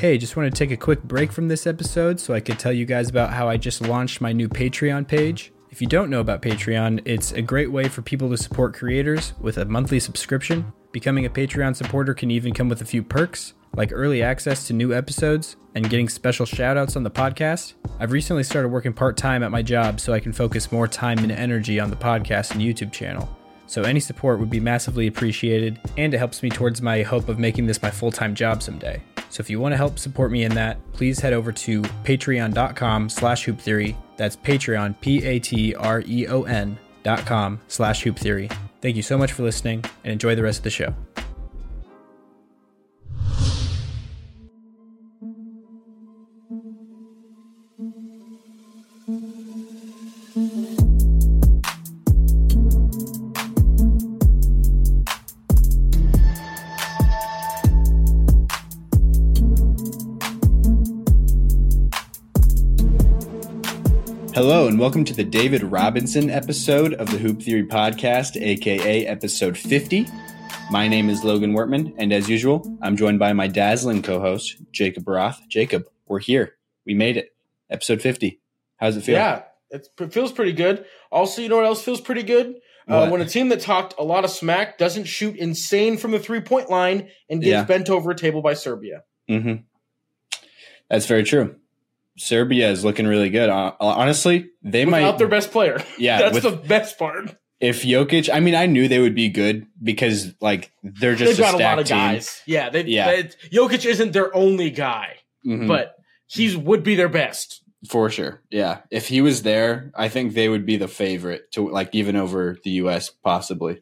Hey, just want to take a quick break from this episode so I could tell you guys about how I just launched my new Patreon page. If you don't know about Patreon, it's a great way for people to support creators with a monthly subscription. Becoming a Patreon supporter can even come with a few perks, like early access to new episodes and getting special shoutouts on the podcast. I've recently started working part time at my job so I can focus more time and energy on the podcast and YouTube channel. So any support would be massively appreciated, and it helps me towards my hope of making this my full time job someday. So if you want to help support me in that, please head over to patreon.com slash hoop theory. That's Patreon, P A T R E O N dot com slash hoop theory. Thank you so much for listening and enjoy the rest of the show. Hello, and welcome to the David Robinson episode of the Hoop Theory Podcast, aka episode 50. My name is Logan Wortman, and as usual, I'm joined by my dazzling co host, Jacob Roth. Jacob, we're here. We made it. Episode 50. How's it feel? Yeah, it feels pretty good. Also, you know what else feels pretty good? Uh, when a team that talked a lot of smack doesn't shoot insane from the three point line and gets Yeah. bent over a table by Serbia. hmm That's very true. Serbia is looking really good. Hon- Honestly, they might Without might. their best player. Yeah, That's with- the best part. if Jokic, I mean, I knew they would be good because like they're just They've got a lot of team. guys. Yeah, they, Yeah. they- Jokic isn't their only guy, Mhm. but he's would be their best. For sure. Yeah. If he was there, I think they would be the favorite to like even over the US possibly.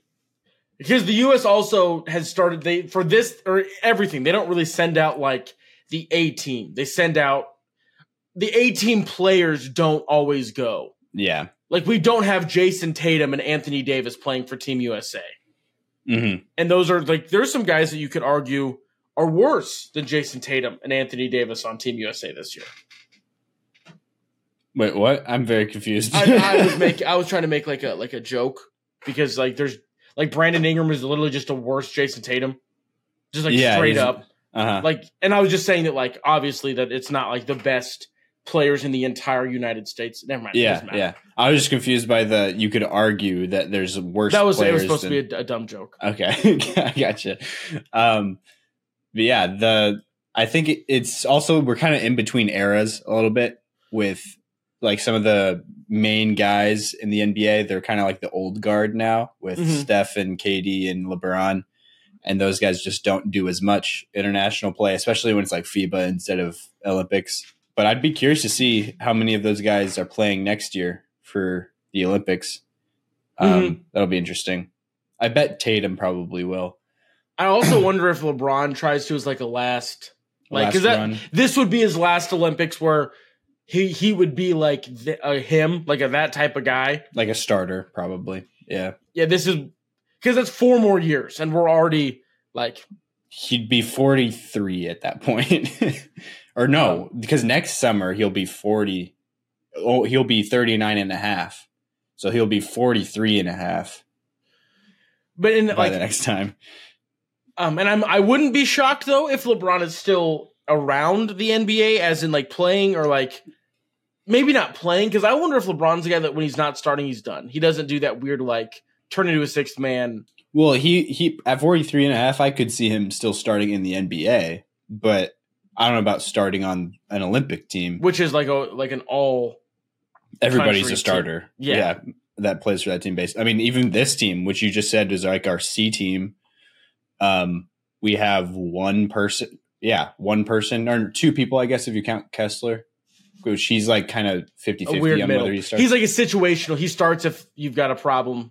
Because the U.S. also has started they for this or everything. They don't really send out like the A team. They send out the A team players don't always go. Yeah. Like we don't have Jayson Tatum and Anthony Davis playing for Team USA. Mhm. And those are like there's some guys that you could argue are worse than Jayson Tatum and Anthony Davis on Team USA this year. Wait, what? I'm very confused. I, I was make I was trying to make like a like a joke because like there's like Brandon Ingram is literally just a worse Jayson Tatum. Just like Yeah, straight up. uh-huh. Like and I was just saying that like obviously that it's not like the best players in the entire United States. Never mind. Yeah, yeah. I was just confused by the you could argue that there's worse That was it was supposed than, to be a, a dumb joke. Okay, I gotcha. Um, but yeah, the I think it, it's also we're kind of in between eras a little bit with like some of the main guys in the NBA. They're kind of like the old guard now with Mhm. Steph and KD and LeBron, and those guys just don't do as much international play, especially when it's like FIBA instead of Olympics. But I'd be curious to see how many of those guys are playing next year for the Olympics. Um, That'll be interesting. I bet Tatum probably will. I also wonder if LeBron tries to as like a last like because that run. this would be his last Olympics where he he would be like the, uh, him like a that type of guy. like a starter, probably. Yeah, Yeah, this is because that's four more years and we're already like he'd be 43 at that point. or no, because next summer he'll be 40. Oh, he'll be 39 and a half. So he'll be 43 and a half but in by like the next time. um and I'm I wouldn't be shocked though if LeBron is still around the NBA as in like playing or like maybe not playing because I wonder if LeBron's the guy that when he's not starting he's done. He doesn't do that weird like turn into a sixth man. Well, he he at 43 and a half I could see him still starting in the NBA, but I don't know about starting on an Olympic team. which is like a like an all Everybody's a starter. Yeah. that plays for that team base. I mean, even this team, which you just said is like our C team, um, we have one person. Yeah, one person or two people, I guess, if you count Kessler. Which he's like kind of 50 a 50 weird on middle. whether he starts. He's like a situational. He starts if you've got a problem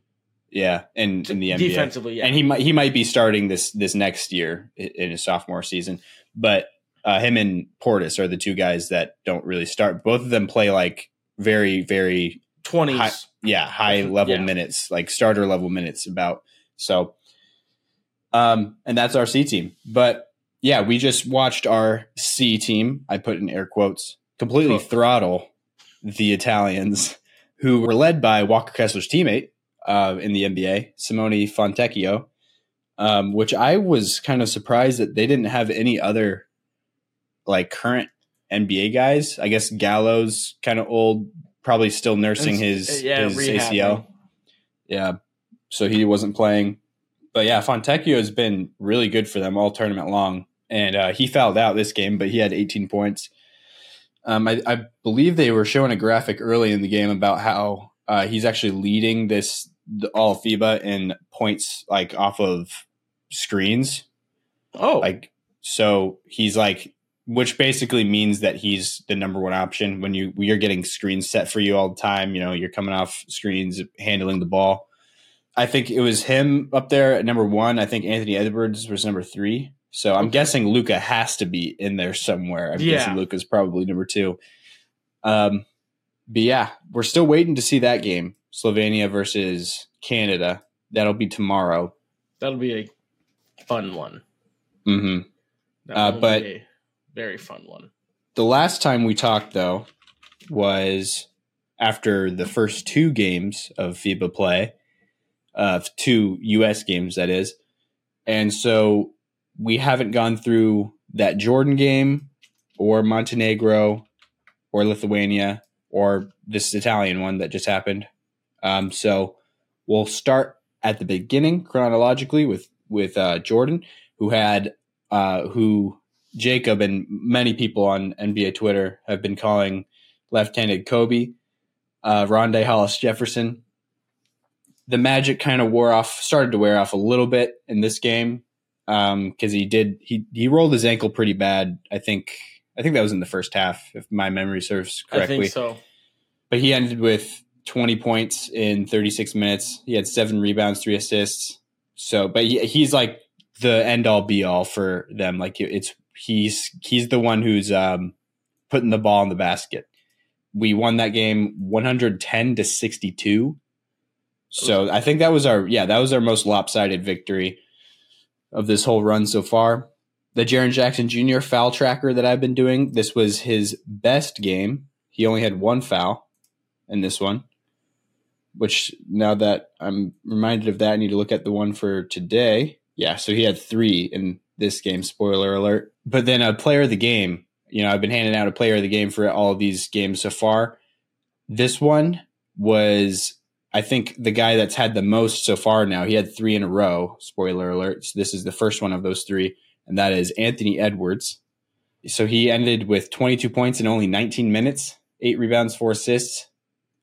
yeah, and in the NBA. defensively. Yeah. And he might he might be starting this this next year in his sophomore season. But uh, him and Portis are the two guys that don't really start. Both of them play like very, very twenties. high- yeah high level Yeah. minutes like starter level minutes about so um and that's our c team but yeah we just watched our c team i put in air quotes completely throttle the italians who were led by walker kessler's teammate uh, in the nba simone fontecchio um, which i was kind of surprised that they didn't have any other like current NBA guys. I guess Gallo's kind of old, probably still nursing It's- his, yeah, his rehabbing. ACL. Yeah, so he wasn't playing. But yeah, Fontecchio has been really good for them all tournament long, and uh, he fouled out this game, but he had 18 points. Um, I, I believe they were showing a graphic early in the game about how uh, he's actually leading this the, all FIBA in points like off of screens. Oh, Like so, he's like, which basically means that he's the number one option when you you're getting screens set for you all the time. You know, you're coming off screens, handling the ball. I think it was him up there at number one. I think Anthony Edwards was number three. So I'm Okay. guessing Luka has to be in there somewhere. I'm Yeah. guessing Luka's probably number two. Um, but yeah, we're still waiting to see that game, Slovenia versus Canada. That'll be tomorrow. that'll be a fun one. Mm-hmm. Uh, but- be very fun one. The last time we talked, though, was after the first two games of FIBA play, uh, two U.S. games, that is. And so we haven't gone through that Jordan game or Montenegro or Lithuania or this Italian one that just happened. Um, so we'll start at the beginning chronologically with with uh, Jordan, who had uh, who Jacob and many people on NBA Twitter have been calling left-handed Kobe, uh, Rondae Hollis Jefferson. The magic kind of wore off, started to wear off a little bit in this game because he did he he rolled his ankle pretty bad. I think I think that was in the first half, if my memory serves correctly I think so. but he ended with 20 points in 36 minutes. He had seven rebounds, three assists. So, but he, he's like the end all be all for them. Like it's he's he's the one who's um, putting the ball in the basket. We won that game 110 to 62. So I think that was our yeah that was our most lopsided victory of this whole run so far. The Jaren Jackson Jr. foul tracker that I've been doing. This was his best game. He only had one foul in this one, which now that I'm reminded of that, I need to look at the one for today. Yeah, so he had three in this game. Spoiler alert. But then a player of the game. You know, I've been handing out a player of the game for all of these games so far. This one was, I think, the guy that's had the most so far now. He had three in a row. Spoiler alert. So this is the first one of those three, and that is Anthony Edwards. So he ended with 22 points in only 19 minutes, eight rebounds, four assists.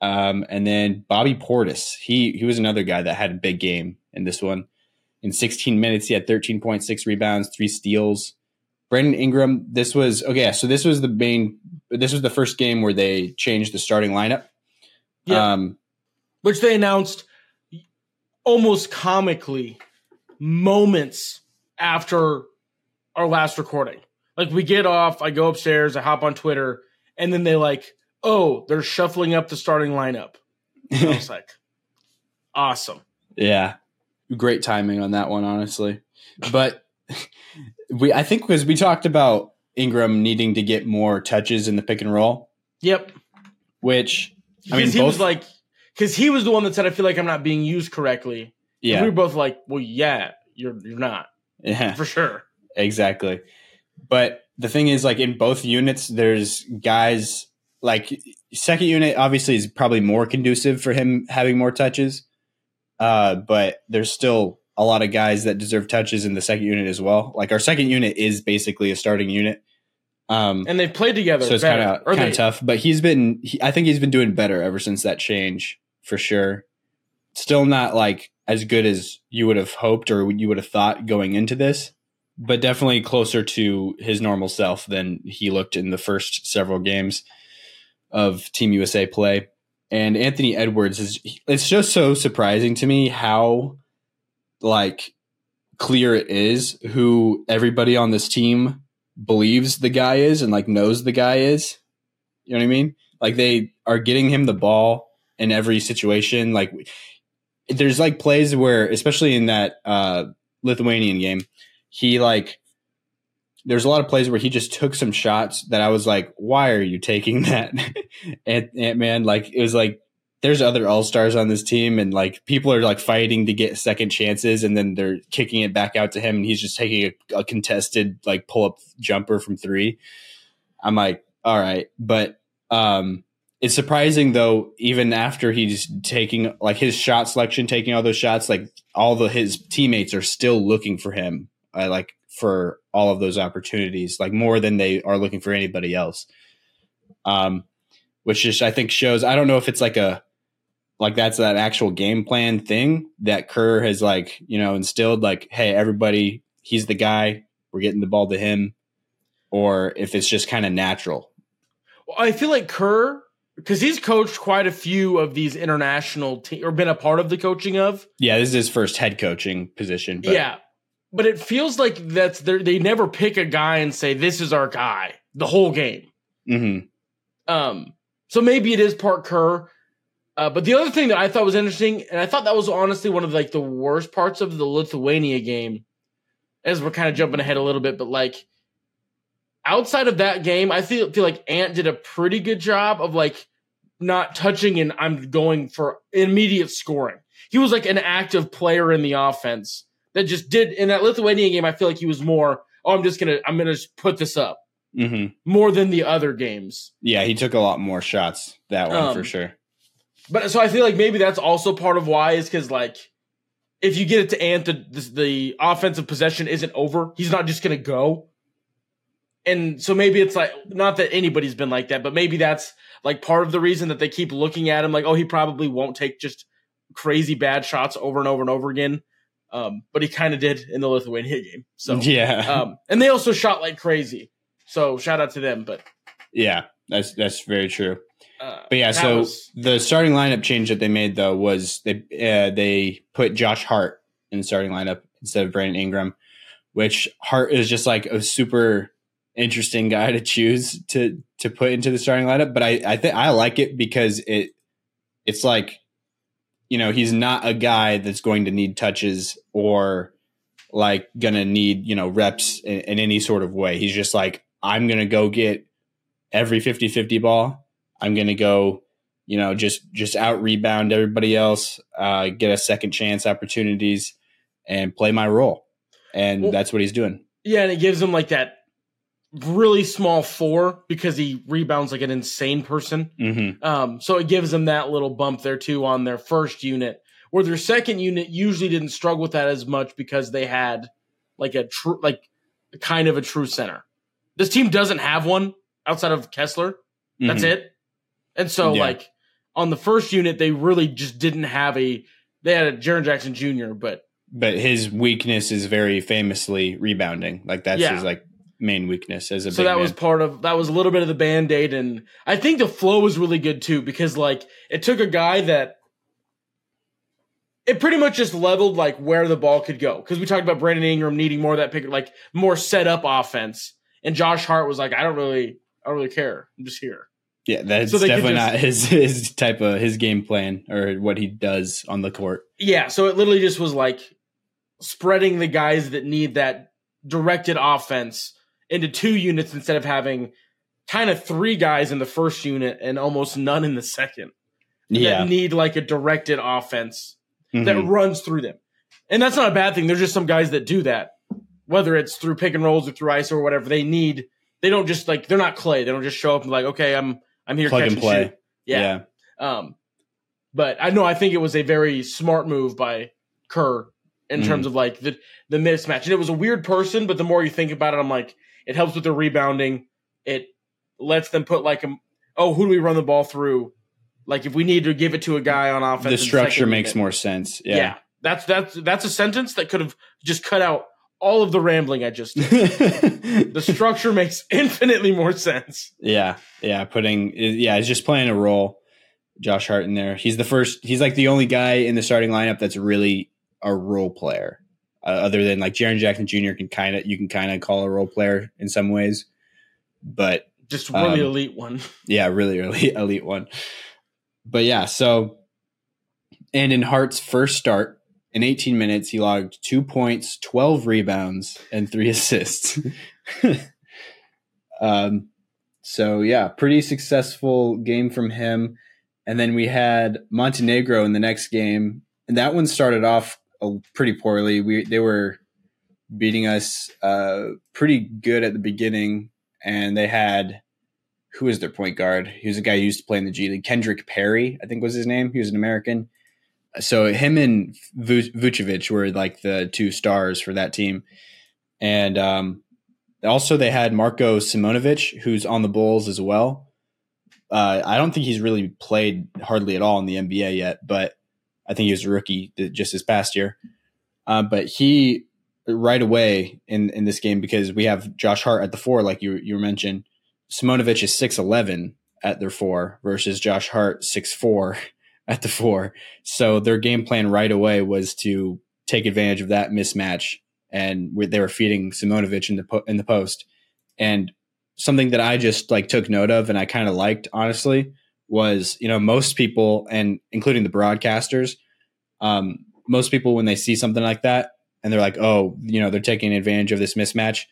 Um, and then Bobby Portis, he he was another guy that had a big game in this one. In 16 minutes, he had 13.6 rebounds, three steals. Brandon Ingram, this was okay. So this was the main. This was the first game where they changed the starting lineup. Yeah. Um, which they announced almost comically moments after our last recording. Like we get off, I go upstairs, I hop on Twitter, and then they like, oh, they're shuffling up the starting lineup. And I was like, awesome. Yeah, great timing on that one, honestly. But we, I think, because we talked about Ingram needing to get more touches in the pick and roll, Yep. which I mean, he both- was like, because he was the one that said, I feel like I'm not being used correctly. And yeah, we were both like, well, yeah, you're you're not yeah, for sure. exactly. But the thing is, like in both units, there's guys like second unit obviously is probably more conducive for him having more touches. Uh, but there's still a lot of guys that deserve touches in the second unit as well. Like our second unit is basically a starting unit. Um, And they've played together. so it's kind of kind of tough. But he's been, he, I think he's been doing better ever since that change for sure. Still not like as good as you would have hoped or you would have thought going into this, but definitely closer to his normal self than he looked in the first several games of Team USA play. And Anthony Edwards is, it's just so surprising to me how like clear it is who everybody on this team believes the guy is and like knows the guy is. You know what I mean? Like they are getting him the ball in every situation. Like there's like plays where, especially in that uh, Lithuanian game, he like there's a lot of plays where he just took some shots that I was like, why are you taking that, Ant Ant Man? Like it was like there's other all stars on this team, and like people are like fighting to get second chances, and then they're kicking it back out to him, and he's just taking a, a contested like pull up jumper from three. I'm like, all right, but um, it's surprising though. Even after he's taking like his shot selection, taking all those shots, like all the his teammates are still looking for him, uh, like for all of those opportunities, like more than they are looking for anybody else. Um, which just I think shows. I don't know if it's like a like that's that actual game plan thing that Kerr has like you know instilled. Like, hey, everybody, he's the guy. We're getting the ball to him, or if it's just kind of natural. Well, I feel like Kerr because he's coached quite a few of these international teams or been a part of the coaching of. Yeah, this is his first head coaching position. But yeah, but it feels like that's they never pick a guy and say this is our guy the whole game. Mm-hmm. Um, so maybe it is part Kerr. Uh, but the other thing that I thought was interesting, and I thought that was honestly one of like the worst parts of the Lithuania game, as we're kind of jumping ahead a little bit, but like outside of that game, I feel feel like Ant did a pretty good job of like not touching and I'm going for immediate scoring. He was like an active player in the offense that just did in that Lithuania game. I feel like he was more. Oh, I'm just gonna I'm gonna just put this up Mm-hmm. more than the other games. Yeah, he took a lot more shots that one Um, for sure. But so I feel like maybe that's also part of why is because like if you get it to Ant, the, the the offensive possession isn't over. He's not just gonna go. And so maybe it's like not that anybody's been like that, but maybe that's like part of the reason that they keep looking at him like, oh, he probably won't take just crazy bad shots over and over and over again. Um, but he kind of did in the Lithuania game. So yeah, um, and they also shot like crazy. So shout out to them. But yeah, that's that's very true. uh, But yeah, so was- the starting lineup change that they made though was they uh, they put Josh Hart in the starting lineup instead of Brandon Ingram, which Hart is just like a super interesting guy to choose to to put into the starting lineup. But I I think I like it because it it's like you know he's not a guy that's going to need touches or like gonna need you know reps in, in any sort of way. He's just like I'm gonna go get every 50-50 ball. I'm gonna go you know just just out rebound everybody else, uh, get a second chance opportunities, and play my role. And Well- that's what he's doing. Yeah, and it gives him like that really small four because he rebounds like an insane person. Mm-hmm. Um, so it gives them that little bump there too on their first unit, where their second unit usually didn't struggle with that as much because they had like a true, like kind of a true center. This team doesn't have one outside of Kessler. That's it. And so Mm-hmm. Yeah. like on the first unit, they really just didn't have a. They had a Jaren Jackson Jr., but But his weakness is very famously rebounding. Like that's Yeah. his like main weakness as a so that man. was part of that was a little bit of the band-aid and i think the flow was really good too because like it took a guy that it pretty much just leveled like where the ball could go because we talked about brandon ingram needing more of that pick like more set up offense and josh hart was like i don't really i don't really care i'm just here yeah, that's so definitely just- not his his type of his game plan or what he does on the court. yeah so it literally just was like spreading the guys that need that directed offense into two units instead of having kind of three guys in the first unit and almost none in the second Yeah, that need like a directed offense Mhm. that runs through them. And that's not a bad thing. There's just some guys that do that, whether it's through pick and rolls or through ice or whatever. They need. They don't just like they're not clay. They don't just show up and be like, okay, I'm I'm here plug catch and play. shoot. Yeah. Um, but I know I think it was a very smart move by Kerr in Mhm. terms of like the the mismatch. And it was a weird person, but the more you think about it, I'm like, it helps with the rebounding. It lets them put like a oh, who do we run the ball through? Like if we need to give it to a guy on offense, the structure makes more sense. Yeah. Yeah. That's that's that's a sentence that could have just cut out all of the rambling I just did. the structure makes infinitely more sense. yeah, yeah, putting yeah, he's just playing a role. Josh Hart in there. He's the first. He's like the only guy in the starting lineup that's really a role player. Uh, other than like Jaren Jackson Jr. can kind of you can kind of call a role player in some ways, but Just really Um, elite one. yeah, really elite elite one. But yeah, so and in Hart's first start in 18 minutes, he logged two points, 12 rebounds, and three assists. um, so yeah, pretty successful game from him. And then we had Montenegro in the next game, and that one started off pretty poorly. We they were beating us uh, pretty good at the beginning, and they had who is their point guard? He was a guy who used to play in the G League. Kendrick Perry, I think was his name. He was an American. So him and Vucevic were like the two stars for that team, and um, also they had Marko Simonovic, who's on the Bulls as well. Uh, I don't think he's really played hardly at all in the NBA yet, but I think he was a rookie just this past year. Uh, but he right away in in this game because we have Josh Hart at the four, like you you mentioned. Simonovic is six eleven at their four versus Josh Hart six four at the four. So their game plan right away was to take advantage of that mismatch, and they were feeding Simonovic in the po- in the post. And something that I just like took note of, and I kind of liked honestly was you know most people and including the broadcasters, um, most people when they see something like that and they're like, oh, you know, they're taking advantage of this mismatch.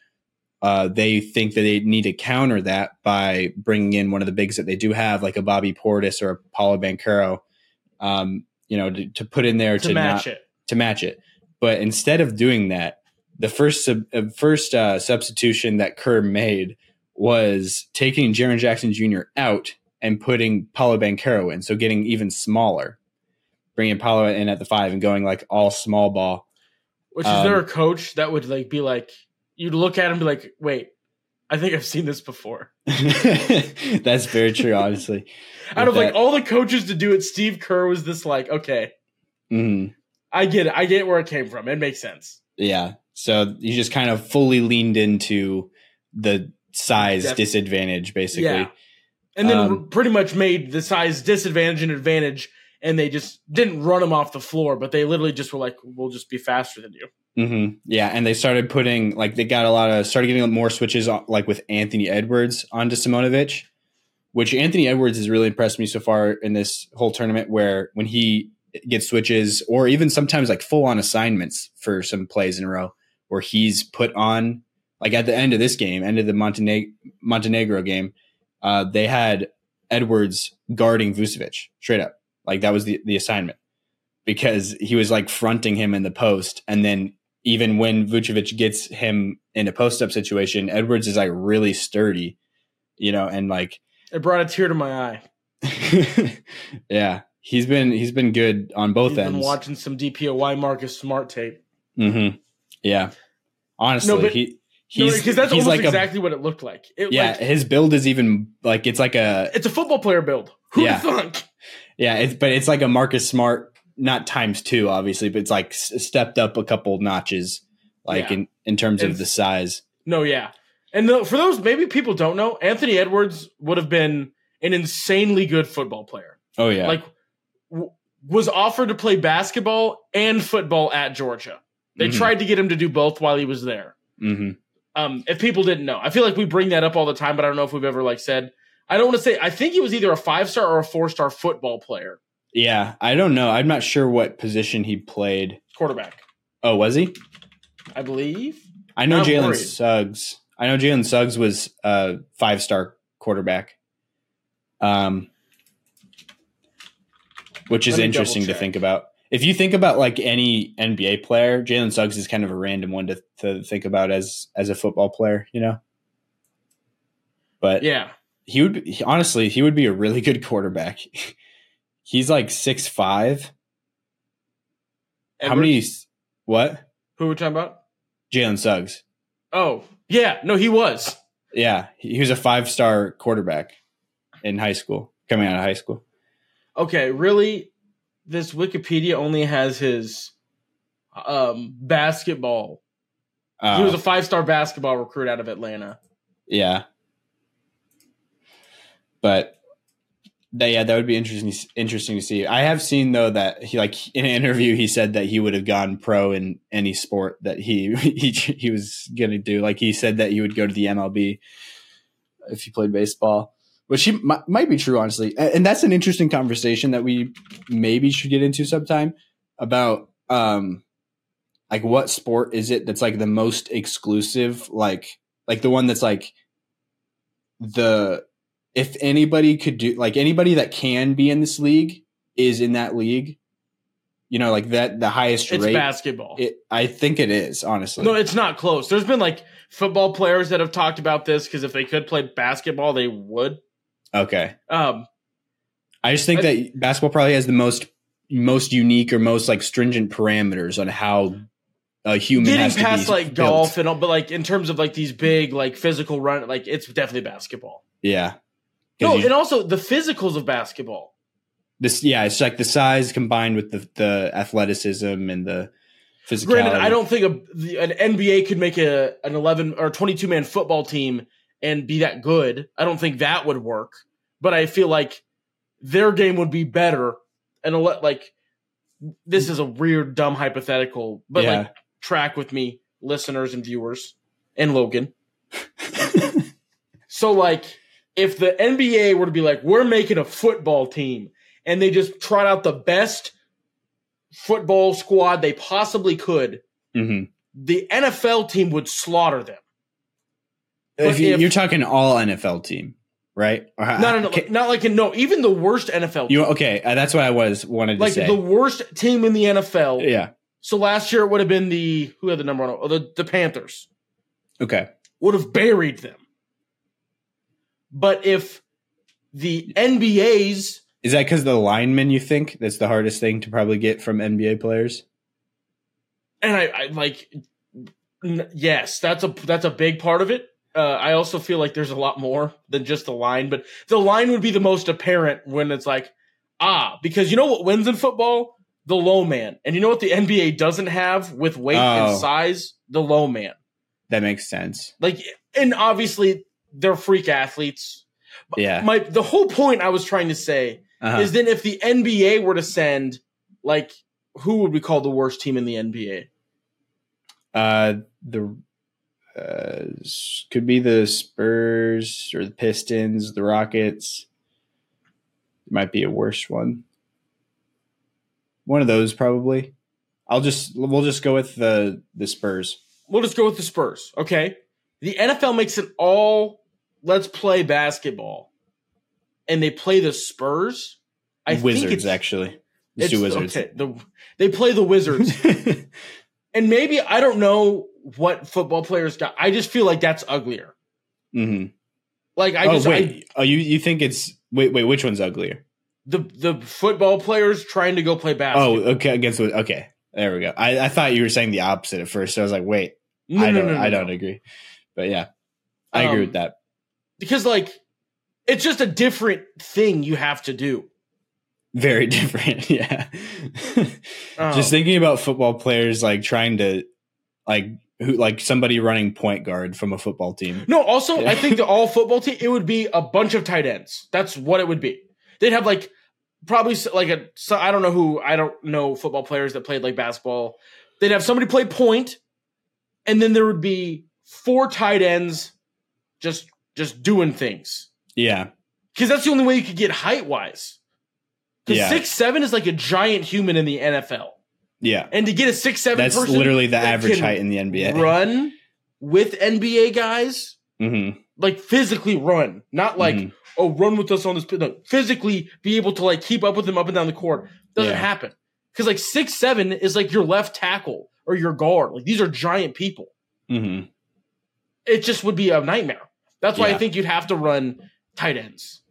Uh, they think that they need to counter that by bringing in one of the bigs that they do have, like a Bobby Portis or a Paolo Banchero, um, you know, to, to, put in there to, to match not, it. To match it. But instead of doing that, the first sub, uh, first uh, substitution that Kerr made was taking Jaren Jackson Jr. out and putting Paolo Banchero in, so getting even smaller, bringing Paolo in at the five and going like all small ball which is um, there a coach that would like be like you'd look at him and be like, wait, I think I've seen this before. That's very true, honestly. Out of that, like all the coaches to do it, Steve Kerr was this like, okay, mm-hmm. I get it. I get where it came from. It makes sense. Yeah. So you just kind of fully leaned into the size disadvantage, basically. Yeah. And then um, pretty much made the size disadvantage and advantage and they just didn't run him off the floor, but they literally just were like, "We'll just be faster than you." Mm-hmm. Yeah, and they started putting like they got a lot of started getting more switches on, like with Anthony Edwards onto Simonovic, which Anthony Edwards has really impressed me so far in this whole tournament. Where when he gets switches or even sometimes like full on assignments for some plays in a row, where he's put on like at the end of this game, end of the Montenegro, Montenegro game, uh, they had Edwards guarding Vucevic straight up like that was the, the assignment because he was like fronting him in the post. And then even when Vucevic gets him in a post up situation, Edwards is like really sturdy, you know, and like it brought a tear to my eye. yeah. He's been he's been good on both he's ends. Been watching some DPOY Marcus Smart tape. Mm-hmm. Yeah. Honestly, no, he he's because no, that's he's like exactly a, what it looked like. It, yeah, like, his build is even like it's like a it's a football player build. Who yeah. thunk? Yeah, it's, but it's like a Marcus Smart, not times two, obviously, but it's like stepped up a couple notches, like yeah. in in terms of the size. No, yeah, and the, for those maybe people don't know, Anthony Edwards would have been an insanely good football player. Oh yeah, like w- was offered to play basketball and football at Georgia. They mm-hmm. tried to get him to do both while he was there. Mm-hmm. Um, if people didn't know, I feel like we bring that up all the time, but I don't know if we've ever like said I don't want to say. I think he was either a five star or a four star football player. Yeah, I don't know. I'm not sure what position he played. Quarterback. Oh, was he? I believe. I know Jalen Suggs. I know Jalen Suggs was a five star quarterback. Um, which is interesting to think about. If you think about like any NBA player, Jalen Suggs is kind of a random one to, to think about as as a football player, you know. But yeah, he would be, honestly he would be a really good quarterback. He's like six five. How many? What? Who are we talking about? Jalen Suggs. Oh yeah, no, he was. Yeah, he was a five star quarterback in high school, coming out of high school. Okay, really, this Wikipedia only has his um, basketball. Uh, he was a five star basketball recruit out of Atlanta. Yeah, but that, yeah, that would be interesting. Interesting to see. I have seen though that he like in an interview he said that he would have gone pro in any sport that he he he was gonna do. Like he said that he would go to the MLB if he played baseball, which he might, might be true honestly. And that's an interesting conversation that we maybe should get into sometime about um like what sport is it that's like the most exclusive? Like like the one that's like the if anybody could do like anybody that can be in this league is in that league you know like that the highest it's rate basketball. it, i think it is honestly. No it's not close. There's been like football players that have talked about this because if they could play basketball they would Okay. Um, I just think I- that basketball probably has the most most unique or most like stringent parameters on how a human getting has to past like built. golf and all, but like in terms of like these big like physical run, like it's definitely basketball. Yeah. No, you- and also the physicals of basketball. this yeah, it's like the size combined with the the athleticism and the physicality. Granted, I don't think a, an NBA could make a an eleven or twenty two man football team and be that good. I don't think that would work. But I feel like their game would be better. And like this is a weird, dumb hypothetical, but Yeah. like track with me, listeners and viewers, and Logan. So like if the NBA were to be like, we're making a football team and they just trot out the best football squad they possibly could, Mhm. the NFL team would slaughter them. If you, you're talking all NFL team, right? Or No, no, no, ca- not like in no, even the worst NFL you team. okay? Uh, that's what I was wanted to Like say. the worst team in the NFL. yeah. So last year it would have been the who had the number one? Oh, the the Panthers Okay. would have buried them. But if the NBA's Is that because the linemen? You think that's the hardest thing to probably get from NBA players? and I, I like n- yes that's a that's a big part of it uh, i also feel like there's a lot more than just the line but the line would be the most apparent when it's like ah because you know what wins in football the low man and you know what the nba doesn't have with weight Oh. and size the low man That makes sense. like and obviously they're freak athletes Yeah. my the whole point i was trying to say Uh-huh. is then if the nba were to send like who would we call the worst team in the nba Uh, the uh, could be the Spurs or the Pistons, the Rockets. Might be a worse one. One of those probably. I'll just we'll just go with the the Spurs. we'll just go with the Spurs. Okay. The NFL makes it all let's play basketball. And they play the Spurs. I think Wizards it's, actually. Let's Wizards. Okay, the, they play the Wizards. and maybe I don't know what football players got. I just feel like that's uglier. Mm-hmm. Like I oh just I, wait, oh you you think it's wait wait which one's uglier? the the football players trying to go play basketball. Oh okay against okay there we go. I, I thought you were saying the opposite at first. So I was like wait no, I don't no, no, I don't agree, but yeah I agree Um, with that. because like it's just a different thing you have to do. Very different. Yeah. Um, Just thinking about football players like trying to like who like somebody running point guard from a football team. No, also, Yeah. I think the all football team, it would be a bunch of tight ends. That's what it would be. They'd have like probably like a, so I don't know who, I don't know football players that played like basketball. They'd have somebody play point, and then there would be four tight ends just just doing things. Yeah. Because that's the only way you could get height wise. Because Yeah. six seven is like a giant human in the NFL. Yeah. And to get a six seven That's literally the that average height in the NBA. run with NBA guys, hmm like physically run, not like Mhm. oh run with us on this. No, physically be able to like keep up with them up and down the court doesn't Yeah. happen because like six seven is like your left tackle or your guard. Like these are giant people. hmm It just would be a nightmare. That's why I think you'd have to run tight ends.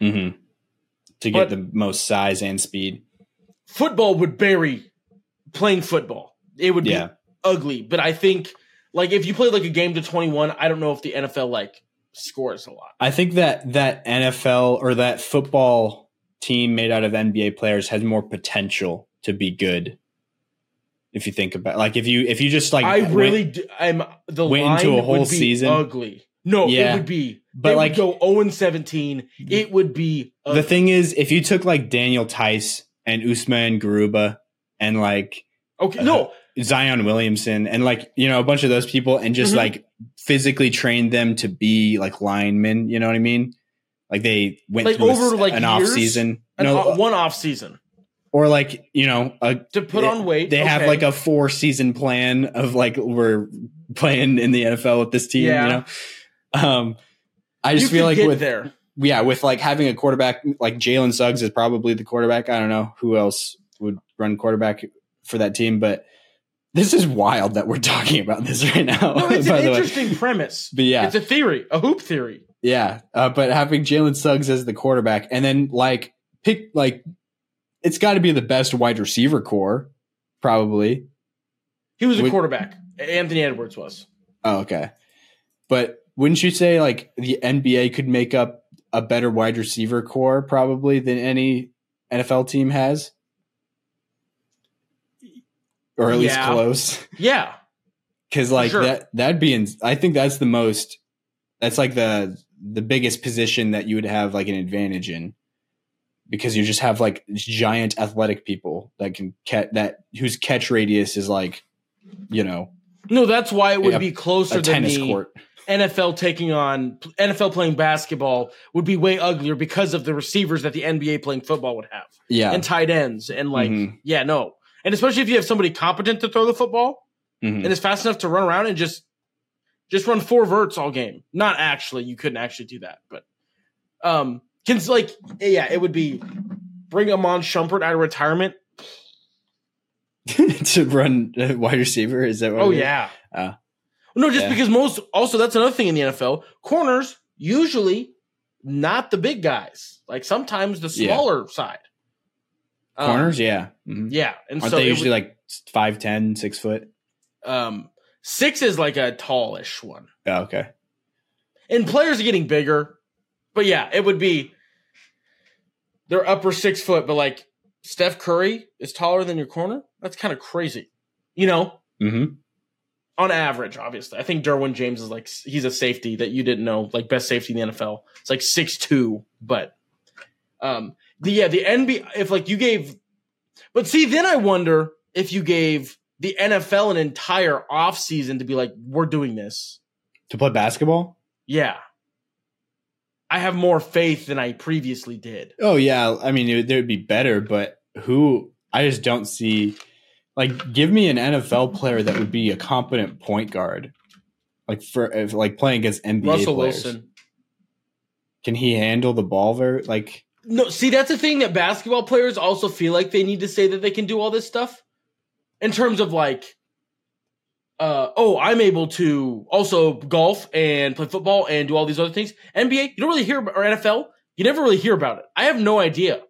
hmm To get But- the most size and speed. Football would bury playing football. It would be Yeah. ugly. But I think like if you play like a game to twenty one, I don't know if the NFL like scores a lot. I think that that NFL or that football team made out of NBA players has more potential to be good. If you think about like if you if you just like I went- really do, I'm the went line into a whole would be season. ugly. No, Yeah. it would be. But, like- go 0 and 17. It would be the thing is if you took like Daniel Theis and Usman Garuba and like Okay, no, Zion Williamson and like you know a bunch of those people and just Mhm. like physically trained them to be like linemen. You know what I mean? Like they went Like through a over, s- like, an off season, an, no, one off season or like you know a to put on weight. They have like a four season plan of like we're playing in the NFL with this team. Yeah. You know, um, I just you feel like with there. yeah, with like having a quarterback like Jalen Suggs is probably the quarterback. I don't know who else would run quarterback for that team, but this is wild that we're talking about this right now. No, it's an the way. interesting premise. But yeah, It's a theory, a hoop theory. Yeah, uh, but having Jalen Suggs as the quarterback, and then like pick like it's got to be the best wide receiver corps, probably. He was a Would- quarterback. Anthony Edwards was. Oh, okay. But wouldn't you say like the NBA could make up a better wide receiver corps probably than any NFL team has? Or at least Yeah. close. Yeah. Cuz like sure. that that'd be in, I think that's the most that's like the the biggest position that you would have like an advantage in because you just have like giant athletic people that can catch that whose catch radius is like you know No, that's why it would Yeah, be closer a than tennis the court. NFL taking on NFL playing basketball would be way uglier because of the receivers that the NBA playing football would have Yeah. and tight ends and like Mhm. yeah no and especially if you have somebody competent to throw the football Mhm. and is fast enough to run around and just just run four verts all game. Not actually, you couldn't actually do that, but um, can like yeah, it would be bring Iman Shumpert out of retirement. to run uh, wide receiver. Is that what? Oh yeah, Uh, no, just yeah. because most also that's another thing in the NFL. Corners usually not the big guys, like sometimes the Yeah. smaller Um, corners. Yeah, Mhm. yeah, and aren't so they usually would- like five ten, six foot? um six is like a tallish one. Oh, okay. and players are getting bigger. But yeah, it would be they're upper six foot, but like Steph Curry is taller than your corner. That's kind of crazy, you know. Mm-hmm. On average, obviously, I think Derwin James is like he's a safety that you didn't know, like best safety in the NFL. It's like six two, but um, the yeah, the NBA. If like you gave, but see, then I wonder if you gave the NFL an entire off season to be like, we're doing this. To play basketball? Yeah. I have more faith than I previously did. Oh yeah. I mean, it, would be better, but who? I just don't see. Like, give me an NFL player that would be a competent point guard, like for if, like playing against NBA Russell players. Wilson. Can he handle the ball very like? No, see, that's the thing that basketball players also feel like they need to say that they can do all this stuff in terms of like, uh, oh, I'm able to also golf and play football and do all these other things. NBA, you don't really hear, about, or NFL, you never really hear about it. I have no idea.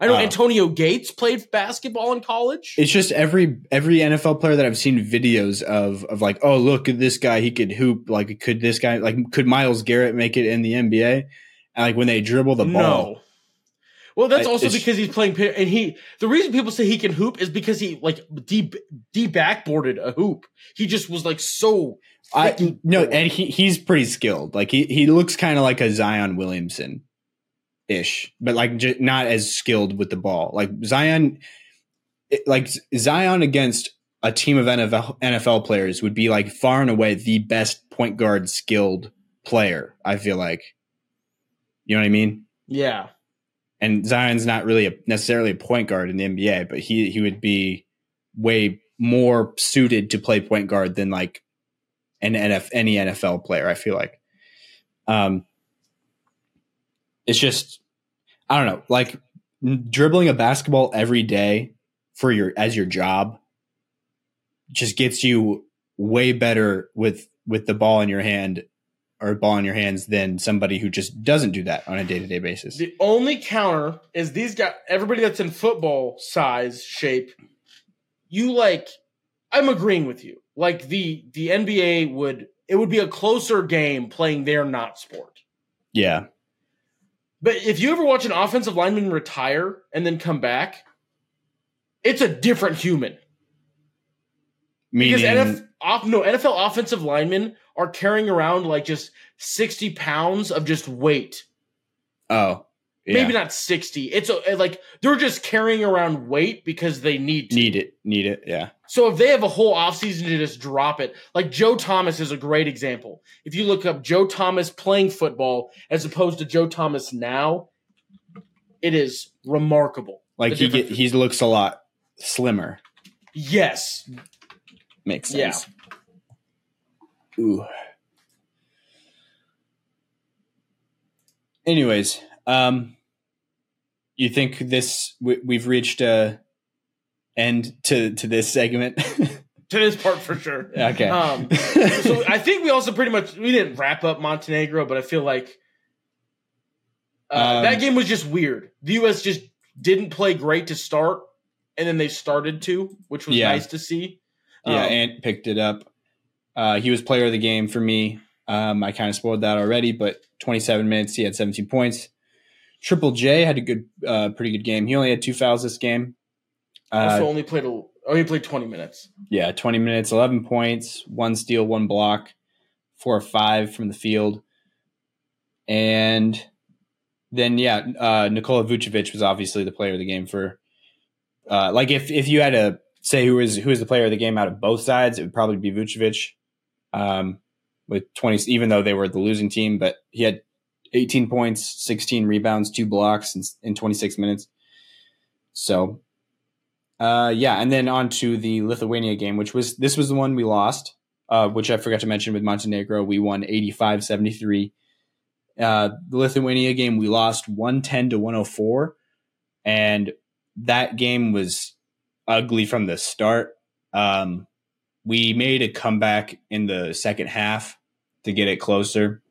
I know Oh. Antonio Gates played basketball in college. It's just every every NFL player that I've seen videos of of like, oh look at this guy, he could hoop. Like, could this guy like could Myles Garrett make it in the NBA? And like when they dribble the ball, No. Well, that's also because he's playing, and he. The reason people say he can hoop is because he like de de backboarded a hoop. He just was like so. I no, and he he's pretty skilled. Like he he looks kind of like a Zion Williamson ish, but like j- not as skilled with the ball. Like Zion, like Zion against a team of NFL NFL players would be like far and away the best point guard skilled player. I feel like, you know what I mean. Yeah, and Zion's not really a, necessarily a point guard in the NBA, but he he would be way more suited to play point guard than like an NF any NFL player. I feel like, um, it's just I don't know, like dribbling a basketball every day for your as your job just gets you way better with with the ball in your hand or ball in your hands than somebody who just doesn't do that on a day to day basis. the only counter is these guys. Everybody that's in football size shape, you like. I'm agreeing with you. Like the the NBA would, it would be a closer game playing their not sport. Yeah. But if you ever watch an offensive lineman retire and then come back, it's a different human. Meaning, Because NF, off, no NFL offensive linemen are carrying around like just sixty pounds of just weight. oh, yeah. Maybe not sixty. It's a, like they're just carrying around weight because they need to. need it, need it. Yeah. So if they have a whole offseason to just drop it, like Joe Thomas is a great example. If you look up Joe Thomas playing football as opposed to Joe Thomas now, it is remarkable. Like he get, he looks a lot slimmer. Yes, Makes Yeah. Ooh. Anyways, um, you think this we, we've reached a end to to this segment? to this part for sure. okay. Um, so I think we also pretty much we didn't wrap up Montenegro, but I feel like Uh, Um, that game was just weird. The U.S. just didn't play great to start, and then they started to, which was Yeah. nice to see. Yeah, Um, Ant picked it up. Uh, he was player of the game for me. Um, I kind of spoiled that already, but 27 minutes, he had 17 points. Triple J had a good, uh, pretty good game. He only had two fouls this game. also Uh, only played a, oh he played 20 minutes. yeah, 20 minutes, 11 points, one steal, one block, four or five from the field. And then, yeah, uh, Nikola Vucevic was obviously the player of the game for, uh, like if, if you had to say who is, who is the player of the game out of both sides, it would probably be Vucevic. Um, with 20, even though they were the losing team, but he had 18 points, 16 rebounds, two blocks in, in 26 minutes. So, uh, yeah, and then on to the Lithuania game, which was this was the one we lost, uh, which I forgot to mention with Montenegro. We won 85 73. Uh, the Lithuania game, we lost 110 to 104. And that game was ugly from the start. Um, we made a comeback in the second half to get it closer.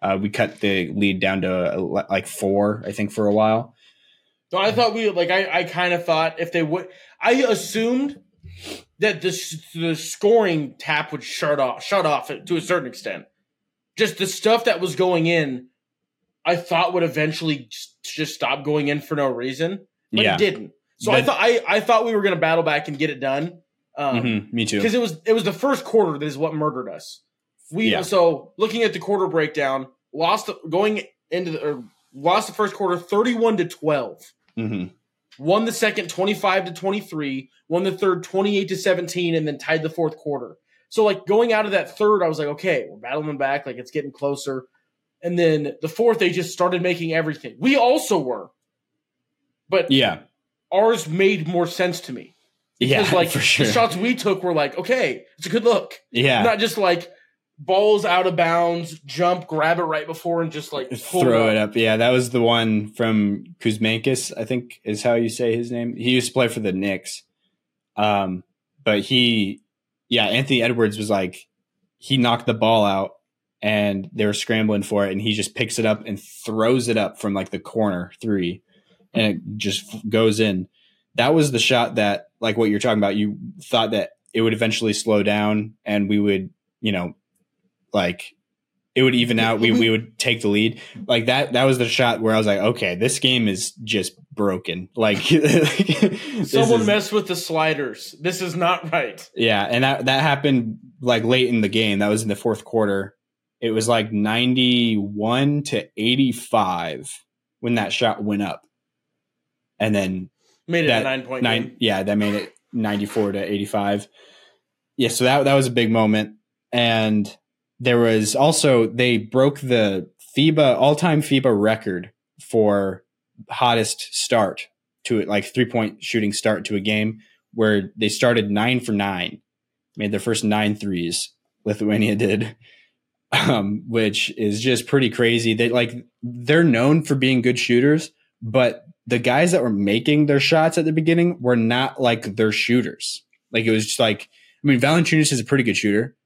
Uh, we cut the lead down to uh, like four, I think, for a while. No, I thought we like I, I kind of thought if they would I assumed that the the scoring tap would shut off shut off to a certain extent. Just the stuff that was going in, I thought would eventually just, just stop going in for no reason, but yeah, it didn't. So I thought I, I thought we were going to battle back and get it done. Um, Mhm, me too. because it was it was the first quarter that is what murdered us. We Yeah. so looking at the quarter breakdown, lost going into the or lost the first quarter thirty one to twelve. hmm Won the second twenty five to twenty three. Won the third twenty eight to seventeen, and then tied the fourth quarter. So like going out of that third, I was like, okay, we're battling back, like it's getting closer. And then the fourth, they just started making everything. We also were, but Yeah, ours made more sense to me. Yeah, Because like for sure. the shots we took were like, okay, it's a good look. yeah, Not just like balls out of bounds, jump, grab it right before, and just like throw it up. Yeah, that was the one from Kuzmankis, I think is how you say his name. He used to play for the Knicks. Um, but he, yeah, Anthony Edwards was like, he knocked the ball out and they were scrambling for it and he just picks it up and throws it up from like the corner three and it just goes in. That was the shot that, like what you're talking about, you thought that it would eventually slow down and we would, you know, like it would even out. We, we would take the lead. Like that, that was the shot where I was like, okay, this game is just broken. Like, Someone is- messed with the sliders. This is not right. yeah, and that that happened like late in the game. That was in the fourth quarter. It was like ninety one to eighty five when that shot went up, and then Made it That a nine point nine. Yeah, that made it ninety four to eighty five. Yeah, so that that was a big moment, and there was also they broke the FIBA all time FIBA record for hottest start to it, like three point shooting start to a game where they started nine for nine, made their first nine threes. Lithuania did, um, which is just pretty crazy. They like they're known for being good shooters, but the guys that were making their shots at the beginning were not like their shooters. Like it was just like I mean, Valanciunas is a pretty good shooter.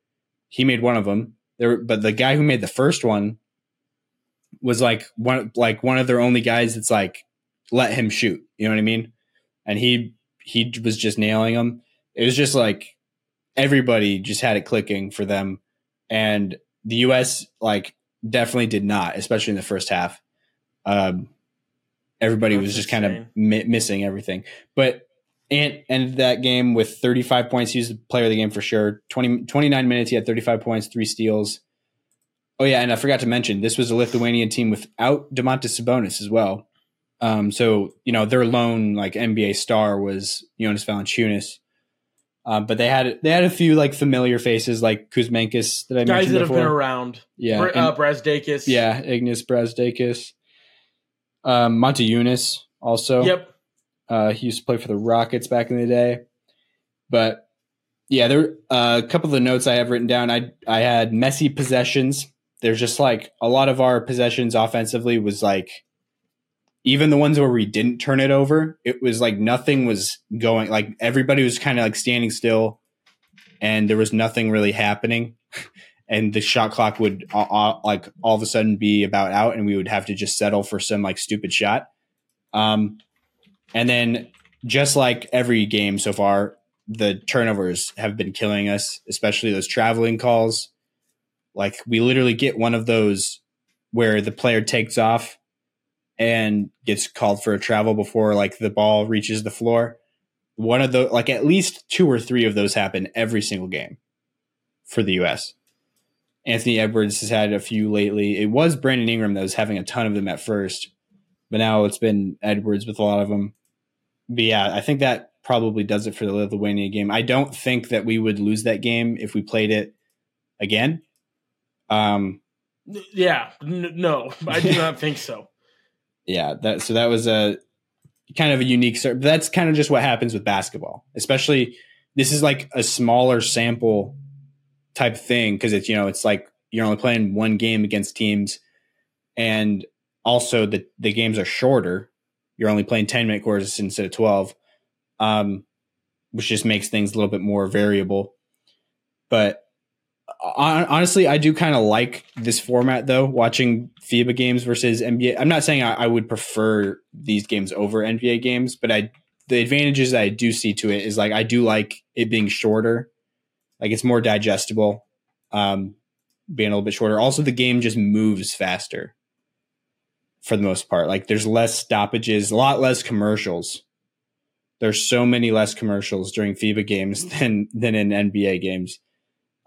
He made one of them. There, but the guy who made the first one was like one like one of their only guys that's like let him shoot. You know what I mean? And he he was just nailing them. It was just like everybody just had it clicking for them, and the U.S. like definitely did not, especially in the first half. Um, everybody That's was just kind of mi- missing everything. But Ant ended that game with 35 points. He was the player of the game for sure. 20, 29 minutes, he had 35 points, three steals. Oh yeah, and I forgot to mention this was a Lithuanian team without Domantas Sabonis as well. Um, so you know their lone like NBA star was Jonas Valanciunas, um, but they had they had a few like familiar faces like Kuzmankis that I Guys mentioned that have been around. Yeah, and- uh, Brazdeikis. yeah, Ignas Brazdeikis, um, Motiejunas also. Yep. Uh, he used to play for the Rockets back in the day. But yeah, there uh, a couple of the notes I have written down. I I had messy possessions. There's just like a lot of our possessions offensively was like even the ones where we didn't turn it over, it was like nothing was going like everybody was kind of like standing still and there was nothing really happening. and the shot clock would uh, uh, like all of a sudden be about out, and we would have to just settle for some like stupid shot. Um, and then just like every game so far, the turnovers have been killing us, especially those traveling calls. Like we literally get one of those where the player takes off and gets called for a travel before like the ball reaches the floor. One of the like at least two or three of those happen every single game for the US. Anthony Edwards has had a few lately. It was Brandon Ingram that was having a ton of them at first, but now it's been Edwards with a lot of them. But yeah, I think that probably does it for the Lithuania game. I don't think that we would lose that game if we played it again. Um, yeah, n- no, I do not think so. Yeah, that so that was a kind of a unique. That's kind of just what happens with basketball, especially. This is like a smaller sample type thing because it's you know it's like you're only playing one game against teams, and also the the games are shorter. You're only playing ten minute quarters instead of twelve, um, which just makes things a little bit more variable. But honestly, I do kind of like this format though. Watching FIBA games versus NBA. I'm not saying I, I, would prefer these games over NBA games, but I the advantages that I do see to it is like I do like it being shorter like it's more digestible, um, being a little bit shorter. Also, the game just moves faster for the most part. Like there's less stoppages, a lot less commercials. There's so many less commercials during FIBA games than than in NBA games.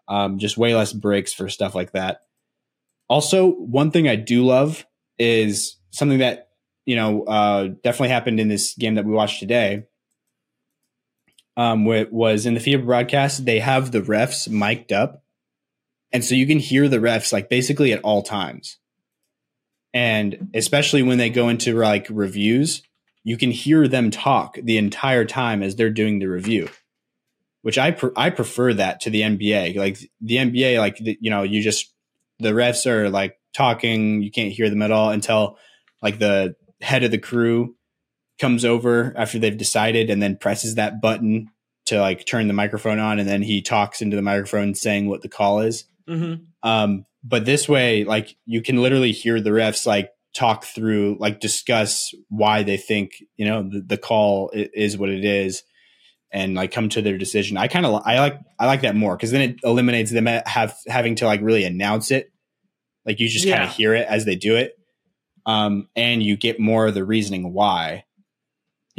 Um, just way less breaks for stuff like that. Also, one thing I do love is something that you know uh, definitely happened in this game that we watched today um, was in the FIBA broadcast, they have the refs mic'd up. And so you can hear the refs like basically at all times. And especially when they go into like reviews, you can hear them talk the entire time as they're doing the review, which I, I prefer that to the NBA. Like the NBA, like, the, you know, you just, the refs are like talking, you can't hear them at all until like the head of the crew comes over after they've decided and then presses that button to like turn the microphone on and then he talks into the microphone saying what the call is. Mm-hmm. Um, but this way, like you can literally hear the refs like talk through, like discuss why they think, you know, the, the call is what it is and like come to their decision. I kind of, I like, I like that more because then it eliminates them have having to like really announce it. Like you just yeah. kind of hear it as they do it. Um, and you get more of the reasoning why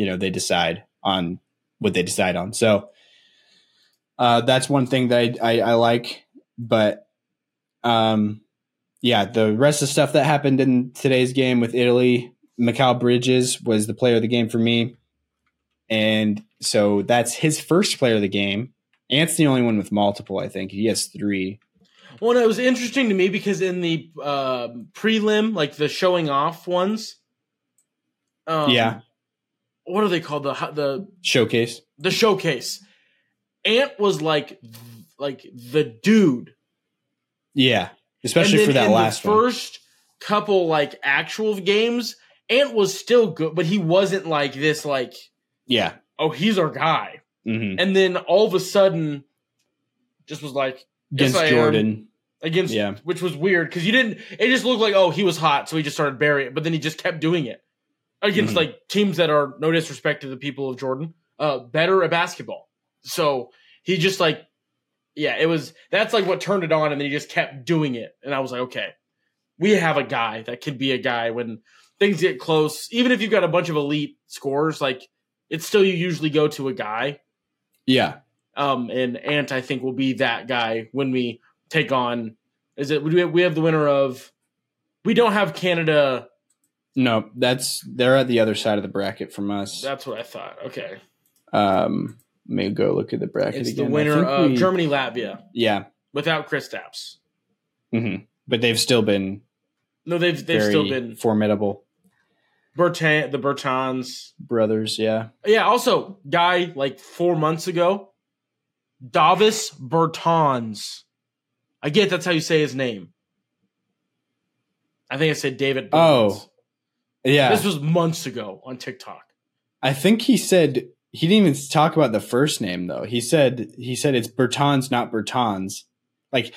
you know they decide on what they decide on. So uh, that's one thing that I, I, I like. But um, yeah, the rest of the stuff that happened in today's game with Italy, Mikal Bridges was the player of the game for me. And so that's his first player of the game. Ant's the only one with multiple, I think. He has three. Well, it was interesting to me because in the uh, prelim, like the showing off ones, um, yeah, what are they called? The the showcase. The showcase. Ant was like like the dude. Yeah especially for that last first couple like actual games ant was still good but he wasn't like this like yeah. oh he's our guy. Mm-hmm. and then all of a sudden just was like against yes, jordan. Against yeah. which was weird because you didn't it just looked like oh he was hot so he just started burying it but then he just kept doing it against mm-hmm. like teams that are no disrespect to the people of Jordan, uh, better at basketball. So he just like, yeah, it was that's like what turned it on, and then he just kept doing it, and I was like, okay, we have a guy that could be a guy when things get close. Even if you've got a bunch of elite scores, like it's still you usually go to a guy. Yeah. Um, and Ant, I think, will be that guy when we take on. Is it we have the winner of? We don't have Canada no, that's they're at the other side of the bracket from us. That's what I thought. Okay. Um, may go look at the bracket it's again. the winner of we, Germany Latvia. Yeah. Without Kristaps. Mm-hmm. But they've still been. No, they've they've still been formidable. Bertan, the Bertans brothers, yeah, yeah. Also, guy like four months ago, Davis Bertans. I get that's how you say his name. I think I said David. Bertans. Oh, yeah. This was months ago on TikTok. I think he said he didn't even talk about the first name though. He said he said it's Bertans, not Bertans. Like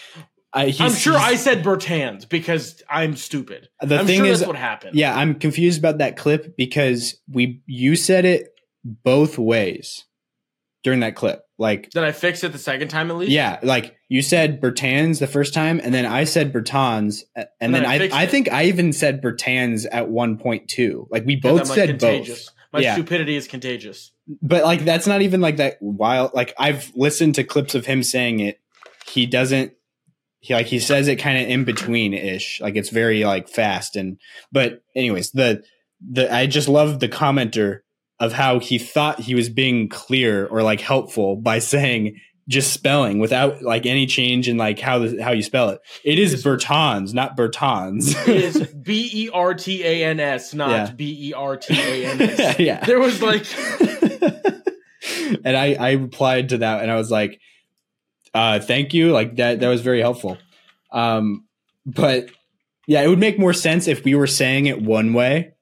I, I'm sure I said Bertans because I'm stupid. The I'm thing sure is, that's what happened. yeah, I'm confused about that clip because we you said it both ways during that clip. Like, Did I fix it the second time at least? yeah, like you said Bertans the first time, and then I said Bertans, and, And then then I I I think I even said Bertans at one point too. Like we both said contagious. both. My Yeah. stupidity is contagious. but like that's not even like that wild like i've listened to clips of him saying it he doesn't he like he says it kind of in between ish like it's very like fast and but anyways the the i just love the commenter of how he thought he was being clear or like helpful by saying just spelling without like any change in like how the, how you spell it it is bertans not bertans It is B E R T A N S, not Yeah. B E R T A N S. yeah There was like and I, I replied to that and I was like, uh, thank you. Like that, that was very helpful. Um, but yeah, it would make more sense if we were saying it one way,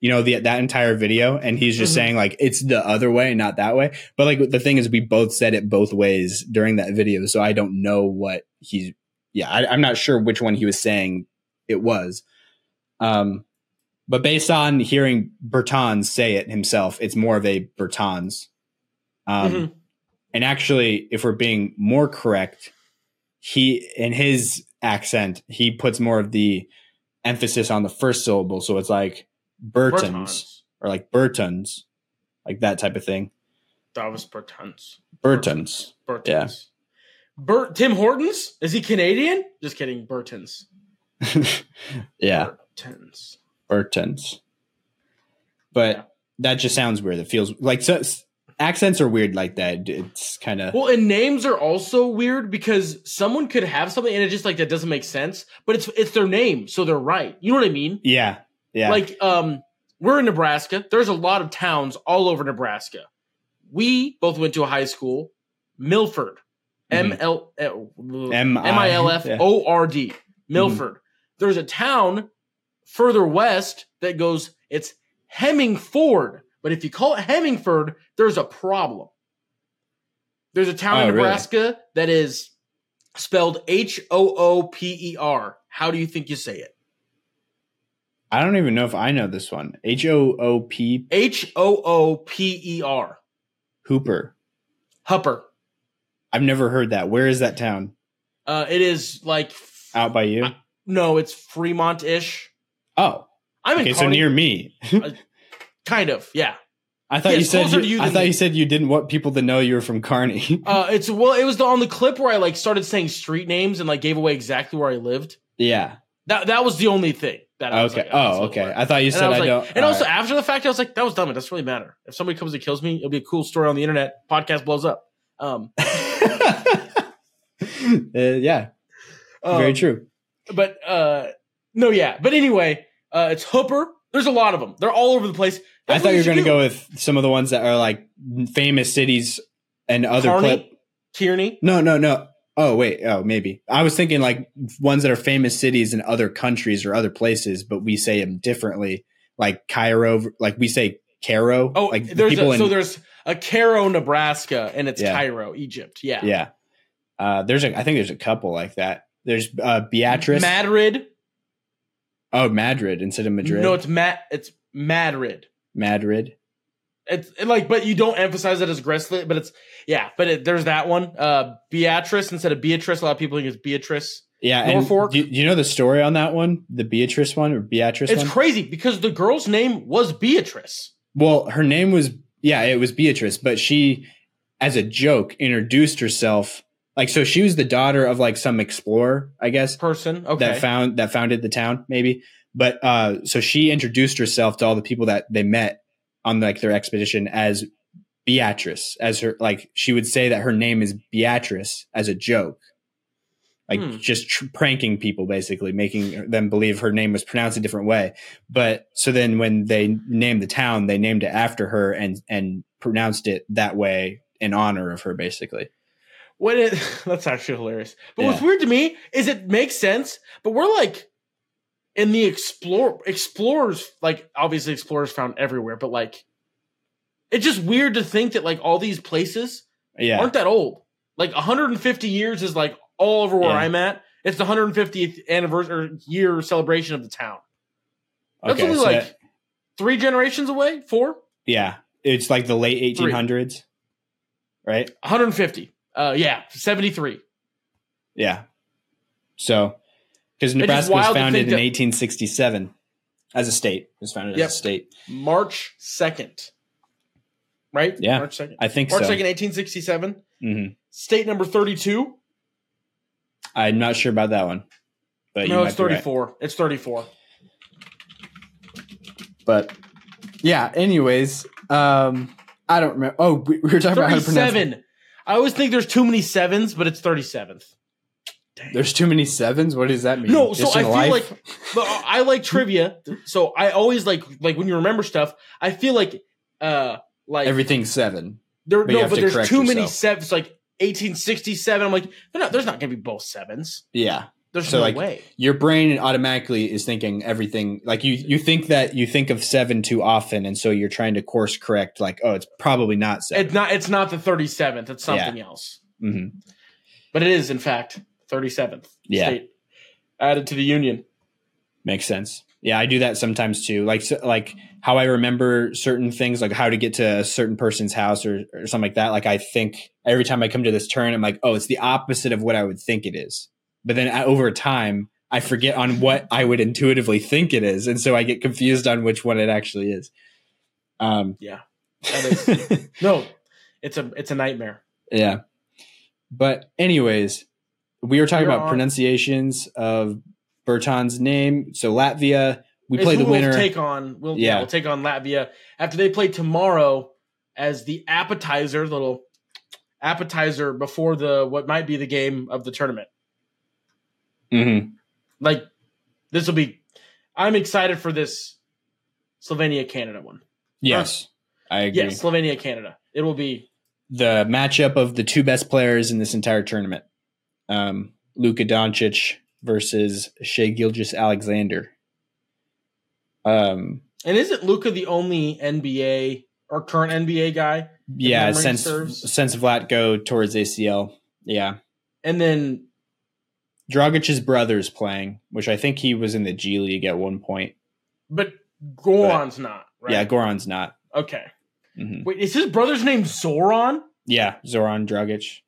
you know, the, that entire video. And he's just Mhm. saying like, it's the other way, not that way. But like, the thing is we both said it both ways during that video. So I don't know what he's, yeah, I, I'm not sure which one he was saying it was. Um, but based on hearing Bertans say it himself, it's more of a Bertans. Um, Mhm. And actually, if we're being more correct, he in his accent he puts more of the emphasis on the first syllable, so it's like Burtons Bertans. or like Burtons, like that type of thing. That was Burtons. Burtons. Bertans. Yeah. Bert Tim Hortons? Is he Canadian? Just kidding. Burtons. yeah, Bertans. Burtons. But Yeah. that just sounds weird. It feels like so, accents are weird like that. It's kind of Well, and names are also weird because someone could have something and it just like that doesn't make sense, but it's it's their name, so they're right. You know what I mean? yeah, yeah. Like um we're in Nebraska. There's a lot of towns all over Nebraska. We both went to a high school, Milford. M Mhm. L M- M I L F O R D. Milford. There's a town further west that goes it's Hemingford. But if you call it Hemingford, there's a problem. There's a town Oh, in really? Nebraska that is spelled H O O P E R. How do you think you say it? I don't even know if I know this one. H O O P H O O P E R. Hooper. Hupper. I've never heard that. Where is that town? Uh, it is like Out by you? no, it's Fremont ish. Oh, I'm in okay. So Kearney- near me. kind of, yeah. I thought Yeah, you said you, you I thought me. you said you didn't want people to know you were from Kearney. Uh, it's well, it was the, on the clip where I like started saying street names and like gave away exactly where I lived. yeah. That that was the only thing that I was Okay. like, oh, okay. I thought you And said I I, was like, don't. and also right. after the fact, I was like, that was dumb. It doesn't really matter. If somebody comes and kills me, it'll be a cool story on the internet. Podcast blows up. Um, Uh, yeah. very um, true. But uh, no, yeah. But anyway, uh, it's Hooper. There's a lot of them. They're all over the place. I thought you were going to go with some of the ones that are like famous cities and other Kearney, clip. Kearney. No, no, no. Oh, wait. Oh, maybe. I was thinking like ones that are famous cities in other countries or other places, but we say them differently. Like Cairo, like we say Cairo. Oh, like there's people a, in so there's a Cairo, Nebraska, and it's Yeah. Cairo, Egypt. Yeah. yeah. Uh, there's a, I think there's a couple like that. There's uh, Beatrice. Madrid. oh, Madrid instead of Madrid. No, it's Matt. It's Madrid. Madrid. It's it, like, but you don't emphasize it as aggressively. But it's yeah. But it, there's that one. Uh, Beatrice instead of Beatrice. A lot of people think it's Beatrice. Yeah, and Norfolk. do, do you know the story on that one? The Beatrice one or Beatrice It's one? crazy because the girl's name was Beatrice. Well, her name was yeah, it was Beatrice, but she, as a joke, introduced herself like so. She was the daughter of like some explorer, I guess, Person. Okay. that found that founded the town, maybe. But uh, so she introduced herself to all the people that they met on like their expedition as Beatrice, as her like she would say that her name is Beatrice as a joke. Like Hmm. just tr- pranking people, basically making them believe her name was pronounced a different way. But so then when they named the town, they named it after her and and pronounced it that way in honor of her, basically. What that's actually hilarious. But what's weird to me is it makes sense, but we're like in the explore explorers, like obviously explorers found everywhere, but like it's just weird to think that like all these places Yeah, aren't that old. Like 150 years is like all over where Yeah. I'm at. It's the 150th anniversary year celebration of the town. That's Okay, only so like that- three generations away. Four. yeah, it's like the late 1800s, right? 150. Uh, yeah, 73. Yeah. So, because Nebraska was founded in 1867 as a state. It was founded Yep. as a state. March 2nd. Right? Yeah, March 2nd. I think March so. 2nd, 1867. hmm State number 32. I'm not sure about that one, but no, it's be right. 34. It's 34. But yeah. Anyways, um, I don't remember. Oh, we, we were talking about how to pronounce. 37. I always think there's too many sevens, but it's 37th. Dang. There's too many sevens. What does that mean? No, so I feel life? like I like trivia, so I always like like when you remember stuff. I feel like uh like everything's seven. there but no, but there's too many sevens. Like 1867. I'm like, not, there's not going to be both sevens. Yeah. There's So, no like, way. Your brain automatically is thinking everything like you you think that you think of seven too often, and so you're trying to course correct. Like, oh, it's probably not seven. It's not. It's not the 37th. It's something else. hmm But it is, in fact, 37th. Yeah. State added to the union. Makes sense. Yeah, I do that sometimes too. Like so, like how I remember certain things, like how to get to a certain person's house or, or something like that. Like I think every time I come to this turn, I'm like, oh, it's the opposite of what I would think it is. But then uh, over time, I forget on what I would intuitively think it is, and so I get confused on which one it actually is. Um, Yeah. Is, no, it's a it's a nightmare. yeah. But anyways, we were talking about on- pronunciations of Berton's name. So Latvia, we It's play the we'll winner. Take on. We'll, yeah. Yeah. we'll take on Latvia after they play tomorrow as the appetizer, little appetizer before the what might be the game of the tournament. Mm-hmm. Like this will be. I'm excited for this Slovenia Canada one. Yes, I agree. Yes, Slovenia Canada. It will be. The matchup of the two best players in this entire tournament, um, Luka Doncic versus Shai Gilgeous-Alexander. Um, And isn't Luka the only NBA or current NBA guy? yeah, since sense serves. sense of towards ACL. Yeah, And then Dragic's brother's playing, which I think he was in the G League at one point. But Goran's not, right? Yeah, Goran's not. Okay. Mhm. Wait, is his brother's name Zoran? Yeah, Zoran Dragic.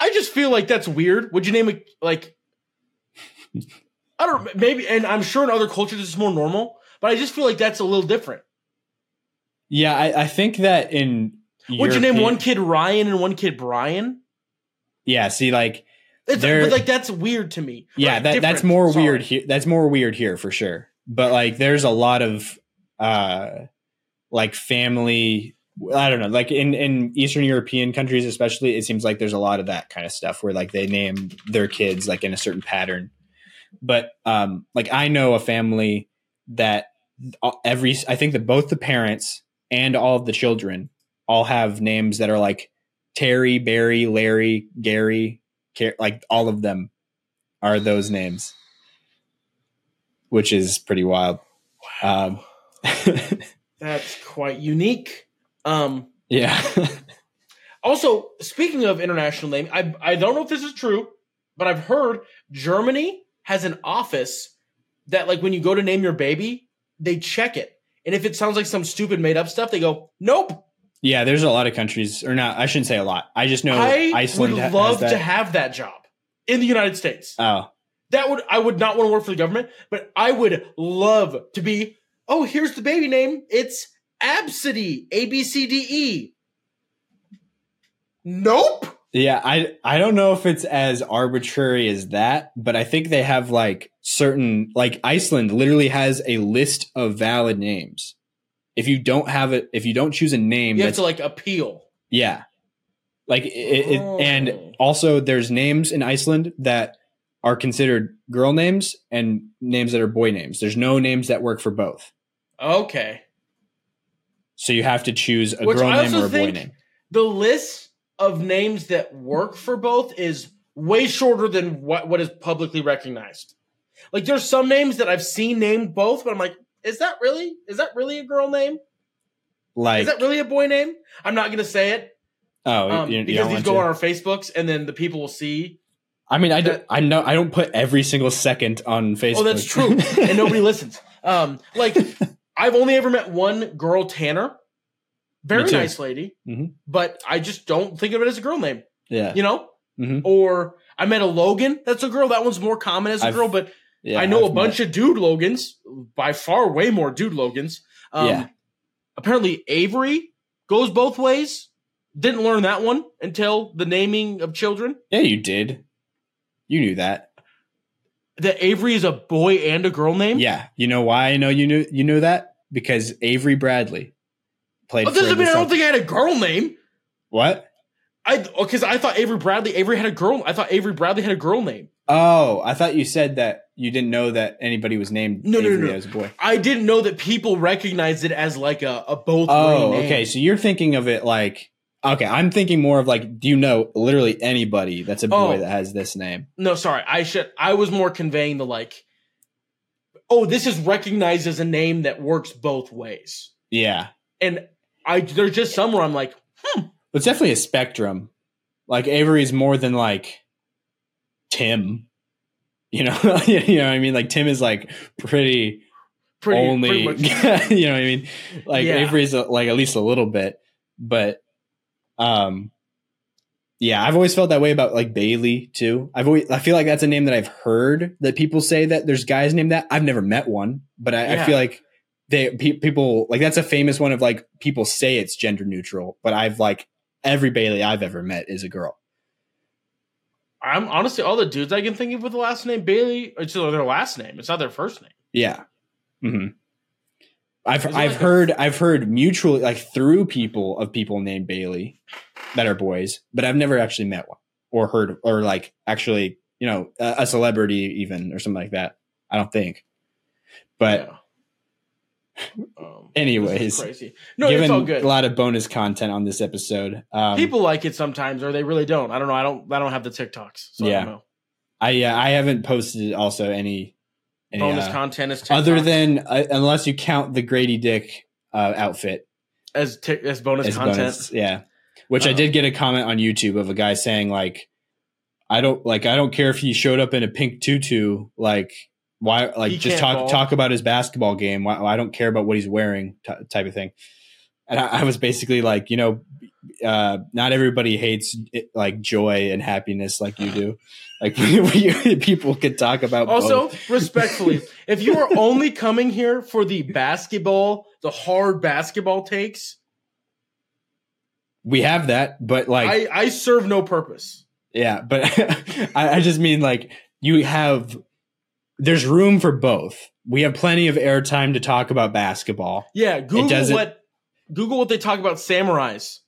I just feel like that's weird. Would you name it like I don't maybe and I'm sure in other cultures it's more normal, but I just feel like that's a little different. Yeah, I, I think that in Would you name one kid Ryan and one kid Brian? Yeah, see, like It's like that's weird to me. Yeah, Right, that, that's more Sorry. weird here. That's more weird here for sure. But like, there's a lot of uh, like family. I don't know, like in in Eastern European countries, especially, it seems like there's a lot of that kind of stuff where like they name their kids like in a certain pattern. But um, like I know a family that every I think that both the parents and all of the children all have names that are like Terry, Barry, Larry, Gary, Car- like all of them are those names, which is pretty wild. Um, That's quite unique. Um yeah, Also, speaking of international name, I I don't know if this is true, but I've heard Germany has an office that like when you go to name your baby, they check it. And if it sounds like some stupid made up stuff, they go, "Nope." yeah. There's a lot of countries, or not. I shouldn't say a lot. I just know I Iceland would love to have that job in the United States. oh, that would I would not want to work for the government, but I would love to be, "Oh, here's the baby name. It's Absidy, A B C D E." Nope. yeah. I I don't know if it's as arbitrary as that, but I think they have like certain like Iceland literally has a list of valid names. If you don't have it, if you don't choose a name You have to like appeal. Yeah. Like it, it, Oh. and also there's names in Iceland that are considered girl names and names that are boy names. There's no names that work for both. Okay. So you have to choose a Which girl name or a boy name. The list of names that work for both is way shorter than what, what is publicly recognized. Like there's some names that I've seen named both, but I'm like, is that really? Is that really a girl name? Like Is that really a boy name? I'm not gonna say it oh, um, you, you because these go to? on our Facebooks, and then the people will see. I mean, I do, That- I know I don't put every single second on Facebook. Oh, that's true. and nobody listens. Um, like I've only ever met one girl, Tanner. Very nice lady, Mhm. but I just don't think of it as a girl name. yeah, You know, Mhm. or I met a Logan. That's a girl. That one's more common as a I've- girl, but yeah. I know I've a bunch of dude Logans. By far, way more dude Logans. Um, Yeah. Apparently, Avery goes both ways. Didn't learn that one until the naming of children. yeah, you did. You knew that. That Avery is a boy and a girl name. Yeah, you know why I know you knew you knew that because Avery Bradley played. Oh, but doesn't mean I don't think I had a girl name. what. I oh, because I thought Avery Bradley Avery had a girl. I thought Avery Bradley had a girl name. Oh, I thought you said that you didn't know that anybody was named No, no, no, Avery no. as a boy. I didn't know that people recognized it as like a, a both. Oh, name. okay. So you're thinking of it like okay. I'm thinking more of like, do you know literally anybody that's a boy Oh. that has this name? No, sorry. I should. I was more conveying the like. Oh, this is recognized as a name that works both ways, Yeah, and I there's just some where I'm like, hmm. it's definitely a spectrum. Like Avery's more than like Tim. You know, you know what I mean. Like Tim is like pretty, pretty, only. pretty you know what I mean. Like Yeah. Avery's uh like at least a little bit, but um, yeah, I've always felt that way about like Bailey too. I've always I feel like that's a name that I've heard that people say that there's guys named that. I've never met one, but I, I feel like they pe- people like that's a famous one of like people say it's gender neutral, but I've like every Bailey I've ever met is a girl. I'm honestly all the dudes I can think of with the last name Bailey. It's their last name. It's not their first name. Yeah. hmm I've I've like heard I've heard mutually like through people of people named Bailey that are boys, but I've never actually met one or heard or like actually you know a, a celebrity even or something like that. I don't think. But Yeah. Um, anyways, crazy. No, given it's all good. a lot of bonus content on this episode, um, People like it sometimes, or they really don't. I don't know. I don't. I don't have the TikToks. So I Yeah. I uh, I haven't posted also any, any Bonus uh, content is other than uh, unless you count the Grady Dick uh, outfit as tic- as bonus as content. bonus, yeah. Which I Uh-oh. did get a comment on YouTube of a guy saying like, I don't like I don't care if he showed up in a pink tutu, like why like He just talk ball. talk about his basketball game. Why, I don't care about what he's wearing, t- type of thing. And I, I was basically like, you know, uh, not everybody hates it, like joy and happiness like you do. Like we, people could talk about Also, both. respectfully, if you are only coming here for the basketball, the hard basketball takes, we have that, but like I, I serve no purpose. Yeah, but I, I just mean like you have there's room for both. We have plenty of airtime to talk about basketball. Yeah, Google what Google what they talk about samurais.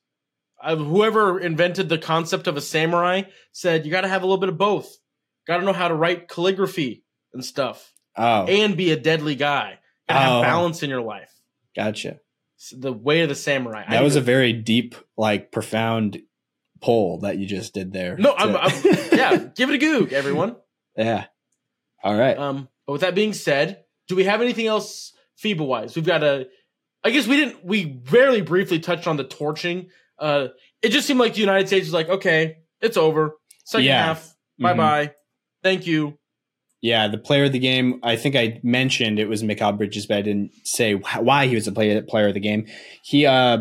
Uh, whoever invented the concept of a samurai said you got to have a little bit of both. Got to know how to write calligraphy and stuff, Oh, and be a deadly guy. Got to have Oh. balance in your life. gotcha. The way of the samurai. That was a very deep, like profound poll that you just did there. No, I'm- I'm- yeah, give it a goog, everyone. yeah. All right. Um, but with that being said, do we have anything else FIBA wise? We've got a. I guess we didn't. We very briefly touched on the torching. Uh, it just seemed like the United States was like, okay, it's over. Second Yeah. half, bye bye. Thank you. Yeah, the player of the game. I think I mentioned it was Mikal Bridges, but I didn't say wh- why he was the player player of the game. He uh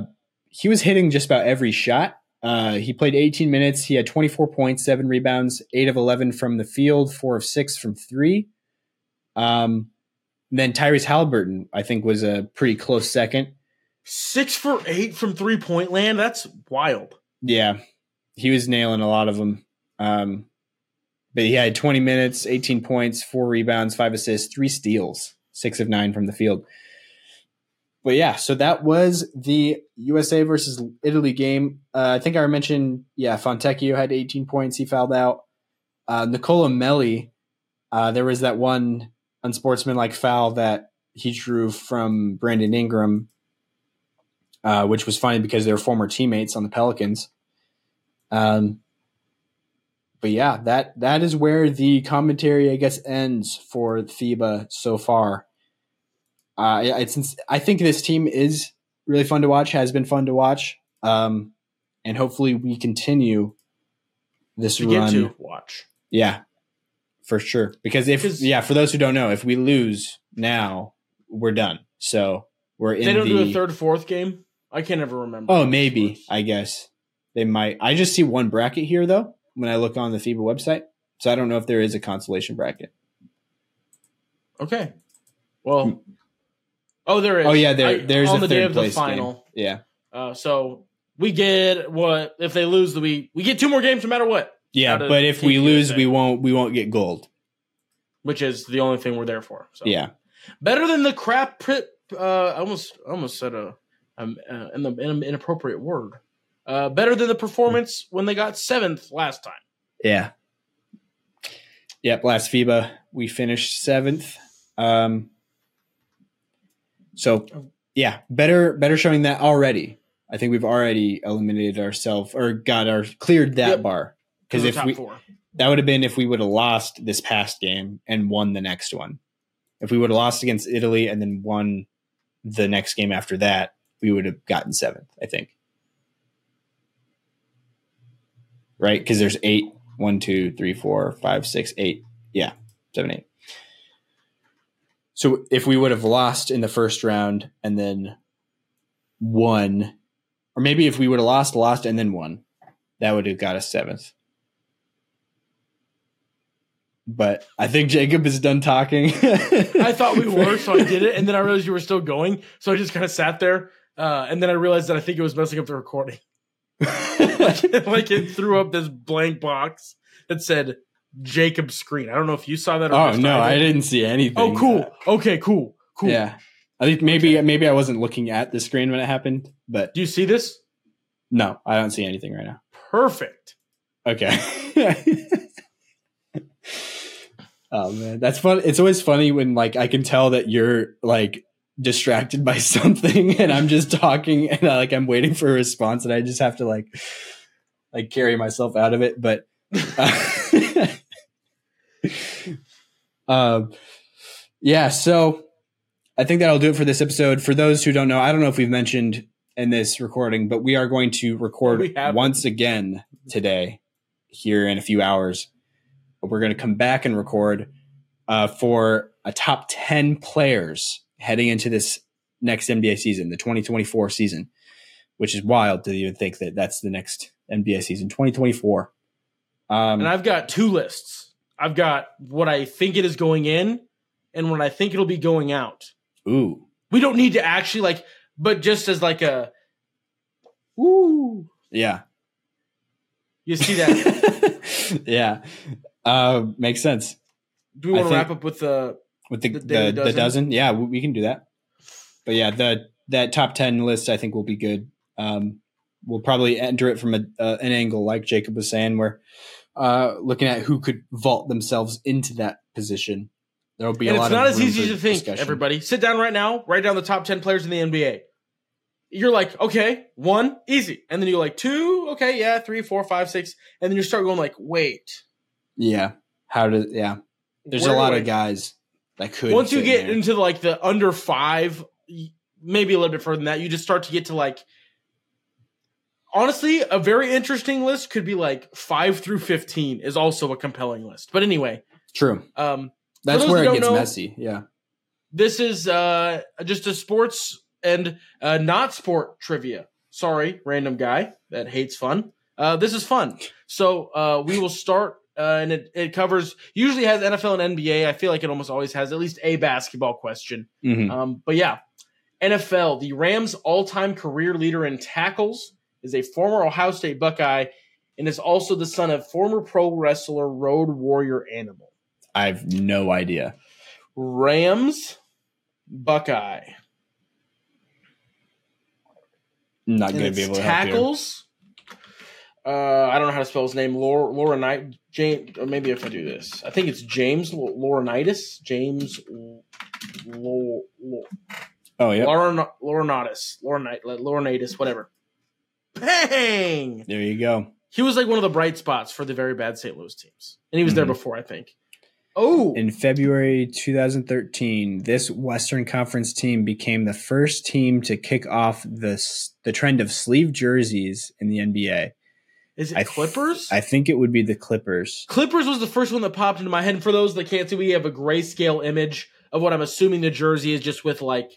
he was hitting just about every shot. Uh, he played 18 minutes. He had 24 points, seven rebounds, eight of 11 from the field, four of six from three. Um, then Tyrese Halliburton, I think, was a pretty close second. Six for eight from three point land. That's wild. Yeah, he was nailing a lot of them. Um, but he had 20 minutes, 18 points, four rebounds, five assists, three steals, six of nine from the field. But yeah, so that was the USA versus Italy game. Uh, I think I mentioned, yeah, Fontecchio had 18 points. He fouled out. Uh, Nicola Melli, uh, there was that one unsportsmanlike foul that he drew from Brandon Ingram, uh, which was funny because they were former teammates on the Pelicans. Um, but yeah, that that is where the commentary, I guess, ends for FIBA so far. Uh, it's I think this team is really fun to watch. Has been fun to watch, um, and hopefully we continue this To run. to watch. Yeah, for sure. Because if 'Cause- yeah, for those who don't know, if we lose now, we're done. So we're in They don't the do a third, fourth game. I can't ever remember. Oh, maybe. I guess they might. I just see one bracket here though when I look on the FIBA website. So I don't know if there is a consolation bracket. Okay. Well. Oh, there is. Oh yeah, there I- there's on a the third day of the place final. game. Yeah, Uh, so we get what if they lose? The we we get two more games no matter what, yeah. But if we lose, we won't we won't get gold. which is the only thing we're there for. So Yeah, better than the crap. Prit, uh, I almost I almost said a um uh, in an inappropriate word. Uh, better than the performance when they got seventh last time. yeah. Yep. Last FIBA we finished seventh. Um. So yeah, better better showing that already. I think we've already eliminated ourselves or got our cleared that Yep. bar Because because if we four. that would have been if we would have lost this past game and won the next one. If we would have lost against Italy and then won the next game after that, we would have gotten seventh, I think. Right? Because there's eight, one, two, three, four, five, six, eight. Yeah, seven, eight. So if we would have lost in the first round and then won, or maybe if we would have lost, lost, and then won, that would have got us seventh but I think Jacob is done talking. I thought we were, so I did it, and then I realized you were still going, so I just kind of sat there, uh, and then I realized that I think it was messing up the recording. like it threw up this blank box that said Jacob screen. I don't know if you saw that. Or oh no. I didn't see anything. Oh, cool. Okay, cool, cool. Yeah, I think maybe maybe I wasn't looking at the screen when it happened, but Do you see this? no, I don't see anything right now. Perfect. Okay. oh man, that's fun. It's always funny when like I can tell that you're like distracted by something and I'm just talking and I, like I'm waiting for a response and I just have to like like carry myself out of it. But uh, um, yeah, so I think that'll do it for this episode. For those who don't know, I don't know if we've mentioned in this recording, but we are going to record once again today here in a few hours. We're going to come back and record uh, for a top 10 players heading into this next NBA season, the 2024 season, which is wild to even think that that's the next NBA season, 2024. Um, And I've got two lists. I've got what I think it is going in, and what I think it'll be going out. ooh, We don't need to actually like, but just as like a, ooh, yeah. you see that? yeah. Uh, makes sense. Do we want to wrap up with the? With the, The the, the, Dozen? dozen? Yeah, we, we can do that. But yeah, the that top 10 list I think will be good. Um, we'll probably enter it from a, uh, an angle like Jacob was saying where uh, looking at who could vault themselves into that position. There'll be And a lot it's not of as easy to think. discussion. Everybody, sit down right now. Write down the top ten players in the NBA. You're like, okay, one, easy, and then you're like, two, okay, yeah, three, four, five, six, and then you start going like, wait. Yeah. How to yeah. There's where a lot of guys that could Once you get there. into like the under five, maybe a little bit further than that, you just start to get to like. Honestly, a very interesting list could be like five through fifteen is also a compelling list. But anyway, True. um, That's where it gets know- messy. Yeah. this is uh just a sports and uh not sport trivia sorry random guy that hates fun uh this is fun so uh we will start uh, and it, it covers usually has nfl and nba i feel like it almost always has at least a basketball question Mhm. um but yeah nfl the rams all-time career leader in tackles is a former ohio state buckeye and is also the son of former pro wrestler road warrior animal I have no idea. rams buckeye not going to be able to tackles. Uh, I don't know how to spell his name. Laura, Laura Knight, James, or maybe if I do this, I think it's James Laurinaitis. James L- L- L- Oh, yeah. Laurin- Laurinaitis, Laurinait- Laurinaitis, whatever. Bang! There you go. He was like one of the bright spots for the very bad St. Louis teams, and he was there Mhm. before, I think. Oh, In February 2013, this Western Conference team became the first team to kick off the the trend of sleeve jerseys in the NBA. Is it I th- Clippers? I think it would be the Clippers. Clippers was the first one that popped into my head. And for those that can't see, we have a grayscale image of what I'm assuming the jersey is, just with like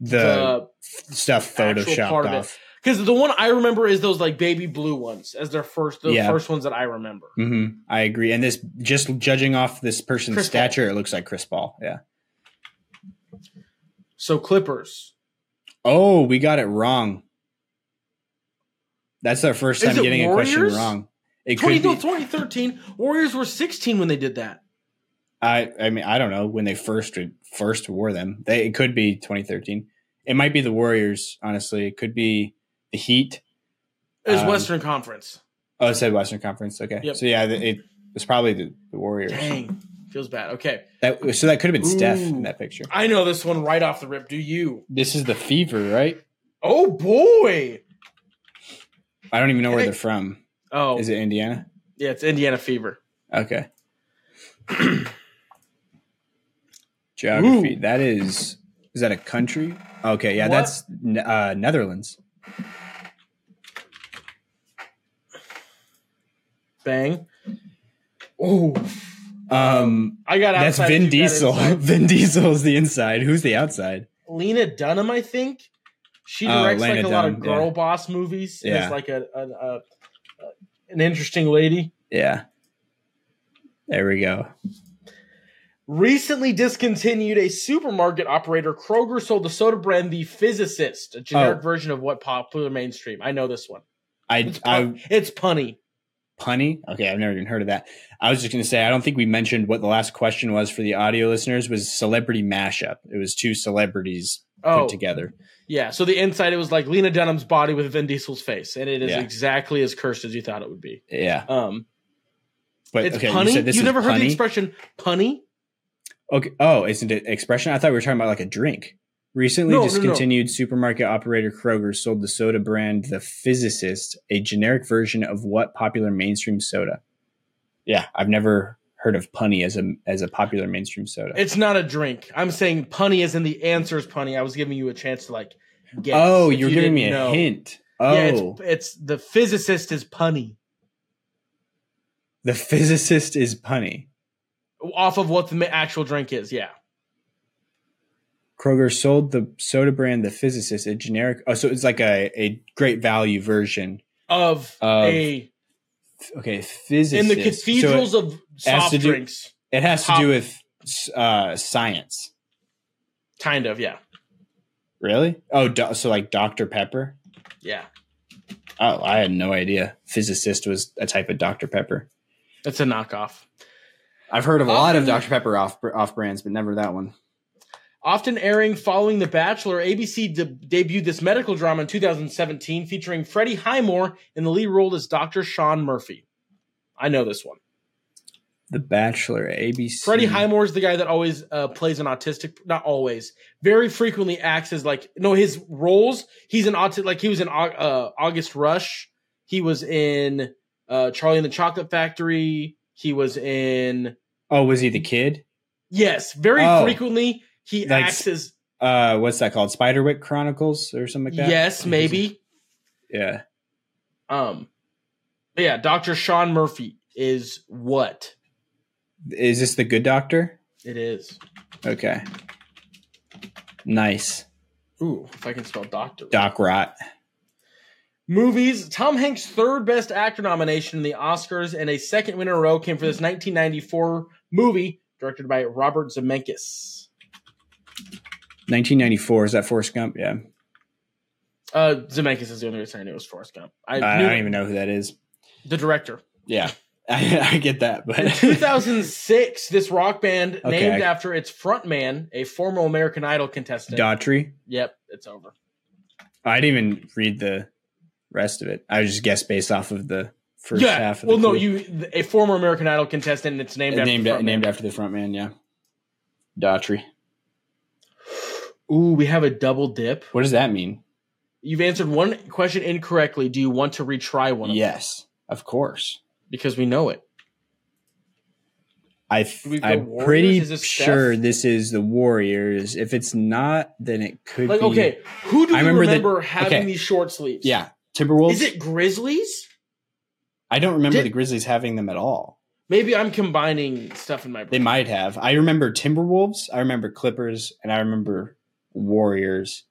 The, the stuff photoshopped part of it. off. because the one I remember is those like baby blue ones as their first, the Yeah. first ones that I remember. hmm I agree. And this, just judging off this person's Chris stature, it looks like Chris Paul. Yeah. So Clippers. Oh, we got it wrong. That's our first time getting a question wrong. It 20, could be. 2013 Warriors were 16 when they did that. I I mean I don't know when they first first wore them. They it could be 2013. It might be the Warriors. Honestly, it could be the Heat. It was Um, Western Conference. Oh, it said Western Conference. Okay, Yep. so yeah, it, it was probably the, the Warriors. Dang, feels bad. Okay, That so that could have been Steph in that picture. I know this one right off the rip. Do you? This is the Fever, right? Oh boy. I don't even know where they're from. Oh, Is it Indiana? yeah, it's Indiana Fever. Okay. Geography. Ooh. That is. Is that a country? Okay, yeah, What? that's uh, Netherlands. Bang. Oh, Um, I got that's Vin Diesel. inside. Vin Diesel's the inside. Who's the outside? Lena Dunham, I think. She Oh, directs like Lena a lot of girl yeah. boss movies. Yeah. Is like a, a, a, an interesting lady. Yeah. There we go. Recently discontinued a supermarket operator. Kroger sold the soda brand The Physicist, a generic Oh. version of what popular mainstream. I know this one. I, It's, I pun- it's punny. punny. Okay, I've never even heard of that. I was just going to say I don't think we mentioned what the last question was for the audio listeners was celebrity mashup. It was two celebrities Oh, put together. Yeah. So the inside, it was like Lena Dunham's body with Vin Diesel's face, and it is Yeah. exactly as cursed as you thought it would be. Yeah, Um, but it's okay, punny. you said this you never heard the expression punny? Okay. Oh, isn't it expression? I thought we were talking about like a drink. Recently No, no, no. discontinued supermarket operator Kroger sold the soda brand The Physicist, a generic version of what popular mainstream soda? Yeah, I've never heard of punny as a as a popular mainstream soda. It's not a drink. I'm saying punny as in the answer is punny. I was giving you a chance to like guess. oh, you're you giving me a know. hint. Oh, Yeah, it's, oh. it's the physicist is punny the physicist is punny. off of what the actual drink is. Yeah. Kroger sold the soda brand The Physicist, a generic. Oh, so it's like a, a great value version. Of, Of- a Okay, physicist. in the So cathedrals of soft to do- drinks. it, it has to do with uh, science. Kind of, yeah. Really? Oh, do, so like Dr. Pepper? Yeah. Oh, I had no idea. Physicist was a type of Dr. Pepper. It's a knockoff. I've heard of a lot of Um, Dr. Pepper off off brands, but never that one. Often airing following The Bachelor, ABC de- debuted this medical drama in 2017 featuring Freddie Highmore in the lead role as Dr. Sean Murphy. I know this one. The Bachelor, ABC. Freddie Highmore is the guy that always uh, plays an autistic, not always, very frequently acts as like, no, his roles, he's an autistic, like he was in uh, August Rush. He was in uh, Charlie and the Chocolate Factory. He was in, Oh, was he the kid? yes, very Oh. frequently he Like acts as, Uh, what's that called? Spiderwick Chronicles or something like that? yes, maybe. Yeah. Um, yeah, Dr. Sean Murphy is what Is this the good doctor? it is. Okay. Nice. Ooh, if I can spell doctor. Doc Rot. Movies. Tom Hanks' third best actor nomination in the Oscars and a second win in a row came for this 1994 movie directed by Robert Zemeckis. 1994. Is that Forrest Gump? Yeah. Uh, Zemeckis is the only reason I knew it was Forrest Gump. I, I, don't even know who that is. the director. Yeah. I, I get that, In but 2006, this rock band Okay, named I- after its frontman, a former American Idol contestant. Daughtry. Yep, it's over. I didn't even read the rest of it. I just guessed based off of the first yeah. half. Of well, no, you a former American Idol contestant, and it's named after named the frontman. named after the front man. Yeah, Daughtry. Ooh, we have a double dip. What does that mean? You've answered one question incorrectly. Do you want to retry one? of them? Yes, of course. because we know it. I we go I'm Warriors? pretty Is this Steph? sure this is the Warriors. If it's not, then it could Like, be. okay, who do I remember remember, that- having okay. these short sleeves? Yeah, Timberwolves. Is it Grizzlies? I don't remember Did- the Grizzlies having them at all. Maybe I'm combining stuff in my They might have. I remember Timberwolves. I remember Clippers, and I remember Warriors.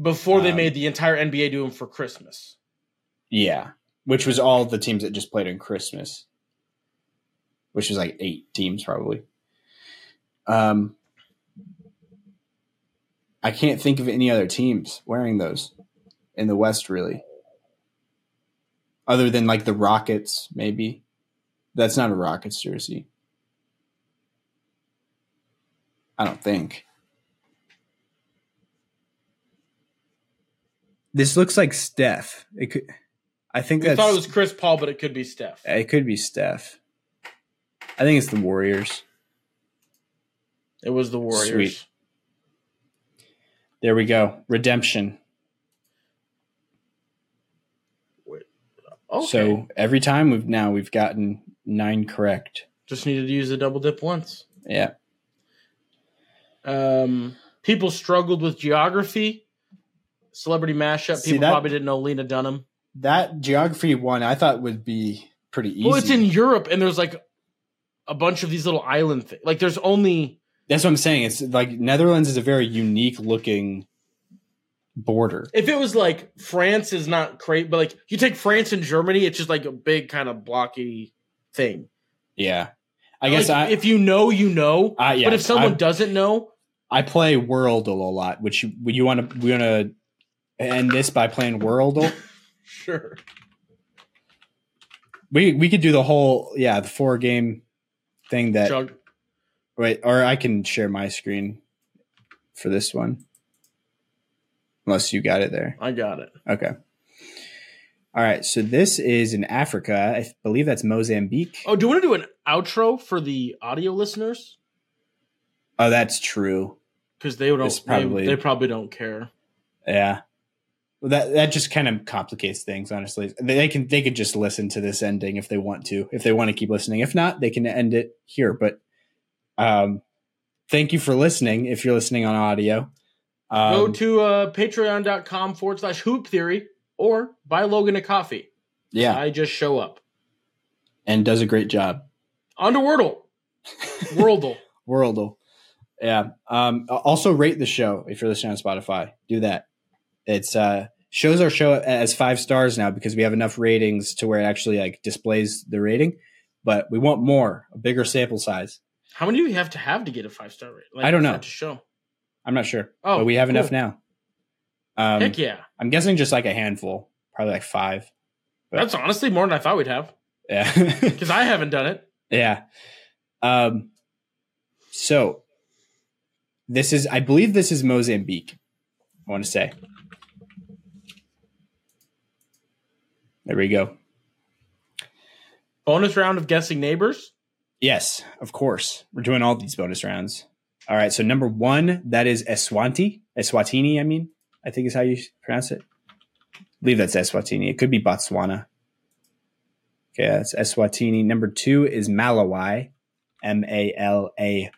before they Um, made the entire NBA do them for Christmas. Yeah, which was all the teams that just played on Christmas, which was like eight teams probably. Um, I can't think of any other teams wearing those in the West, really, other than like the Rockets, maybe. That's not a Rockets jersey. I don't think. This looks like Steph. It could. I think We thought it was Chris Paul, but it could be Steph. It could be Steph. I think it's the Warriors. It was the Warriors. Sweet. There we go. Redemption. Okay. So every time we've now we've gotten nine correct. just needed to use the double dip once. Yeah. Um, people struggled with geography. Celebrity mashup. See, People that- probably didn't know Lena Dunham. That geography one I thought would be pretty easy. Well, it's in Europe, and there's like a bunch of these little island things. Like there's only That's what I'm saying. It's like Netherlands is a very unique looking border. if it was like France is not great, but like you take France and Germany, it's just like a big kind of blocky thing. Yeah. I guess Like, I if you know, you know. I yeah, but if someone I, doesn't know, I play World a lot, which you you want to we want to end this by playing Worldle. sure. we we could do the whole yeah the four game thing that Jug- Wait, or I can share my screen for this one. Unless you got it there. I got it. Okay. All right. So this is in Africa. I believe that's Mozambique. Oh, do you want to do an outro for the audio listeners? Oh, that's true. Because they don't. Probably- they, they probably don't care. Yeah. That that just kind of complicates things. Honestly, they, can they could just listen to this ending if they want to. If they want to keep listening. If not, they can end it here. But um, thank you for listening. If you're listening on audio, um, Go to uh, patreon.com forward slash hoop theory or buy Logan a coffee. yeah, I just show up. and does a great job. On to Wordle. Worldle. Worldle. Yeah. Um, also rate the show if you're listening on Spotify. Do that. It's uh shows our show as five stars now because we have enough ratings to where it actually like displays the rating. But we want more, a bigger sample size. How many do you have to have to get a five star rate? Like, I don't know. To show. I'm not sure. Oh, but we have cool. enough now. Um, Heck yeah. I'm guessing just like a handful, probably like five. But- That's honestly more than I thought we'd have Yeah. because I haven't done it. Yeah. Um, so this is, I believe this is Mozambique. I want to say. There we go. Bonus round of guessing neighbors. Yes, of course. We're doing all these bonus rounds. All right. So number one, that is Eswanti. Eswatini, I mean, I think is how you pronounce it. I believe that's Eswatini. It could be Botswana. Okay, that's Eswatini. Number two is Malawi. M A L A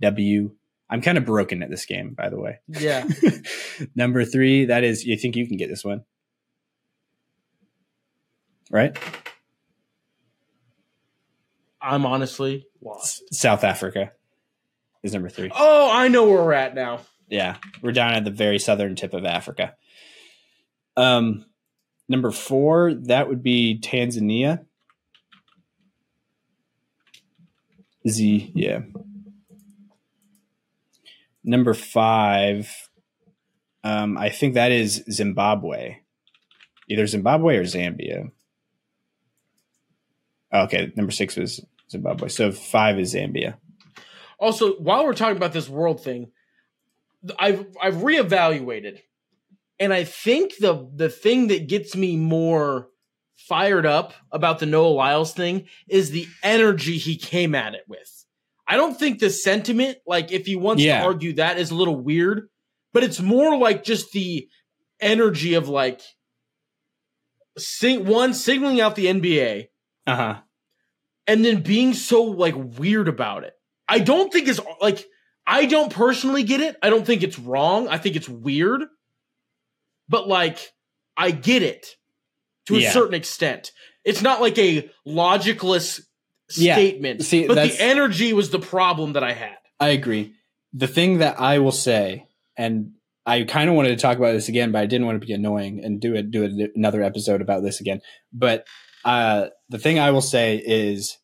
W. I'm kind of broken at this game, by the way. Yeah. Number three, that is, you think you can get this one? Right? I'm honestly lost. S- South Africa is number three. Oh, I know where we're at now. Yeah, we're down at the very southern tip of Africa. Um, number four, that would be Tanzania. Z, yeah. Number five, um, I think that is Zimbabwe. Either Zimbabwe or Zambia. Okay, number six was Zimbabwe. So five is Zambia. Also, while we're talking about this world thing, I've I've reevaluated, and I think the the thing that gets me more fired up about the Noah Lyles thing is the energy he came at it with. I don't think the sentiment, like if he wants Yeah. to argue that, is a little weird, but it's more like just the energy of like, sing, one signaling out the NBA Uh huh. and then being so like weird about it. I don't think it's like I don't personally get it. I don't think it's wrong. I think it's weird. But like I get it to a Yeah. certain extent. it's not like a logicless Yeah. statement. See, but the energy was the problem that I had. I agree. The thing that I will say, and I kind of wanted to talk about this again, but I didn't want to be annoying and do it do another episode about this again. But uh, the thing I will say is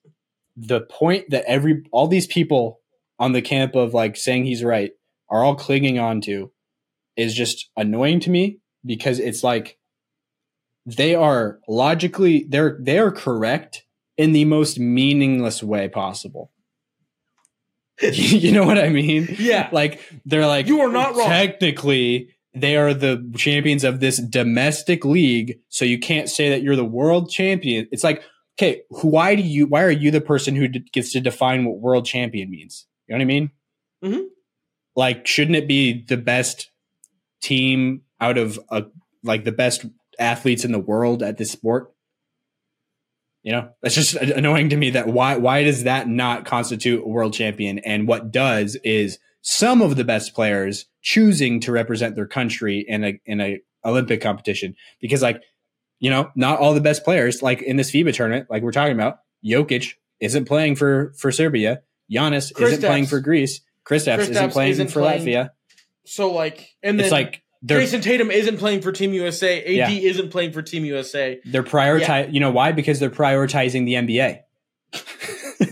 the point that every all these people on the camp of like saying he's right are all clinging on to is just annoying to me because it's like they are logically they're they are correct in the most meaningless way possible. you know what I mean? Yeah. Like they're like You are not wrong. Technically, they are the champions of this domestic league, so you can't say that you're the world champion. It's like, okay, why do you? Why are you the person who d- gets to define what world champion means? You know what I mean? Mhm. Like, shouldn't it be the best team out of a like the best athletes in the world at this sport? You know, that's just annoying to me. That why why does that not constitute a world champion? And what does is some of the best players choosing to represent their country in a in a Olympic competition because like you know not all the best players like in this FIBA tournament like we're talking about Jokic isn't playing for for Serbia Giannis isn't Kristaps. playing for Greece Kristaps, isn't Kristaps playing isn't for playing- Latvia So like, and then it's like Jayson Tatum isn't playing for Team USA. AD Yeah. isn't playing for Team USA. they're prioritize you know why because they're prioritizing the NBA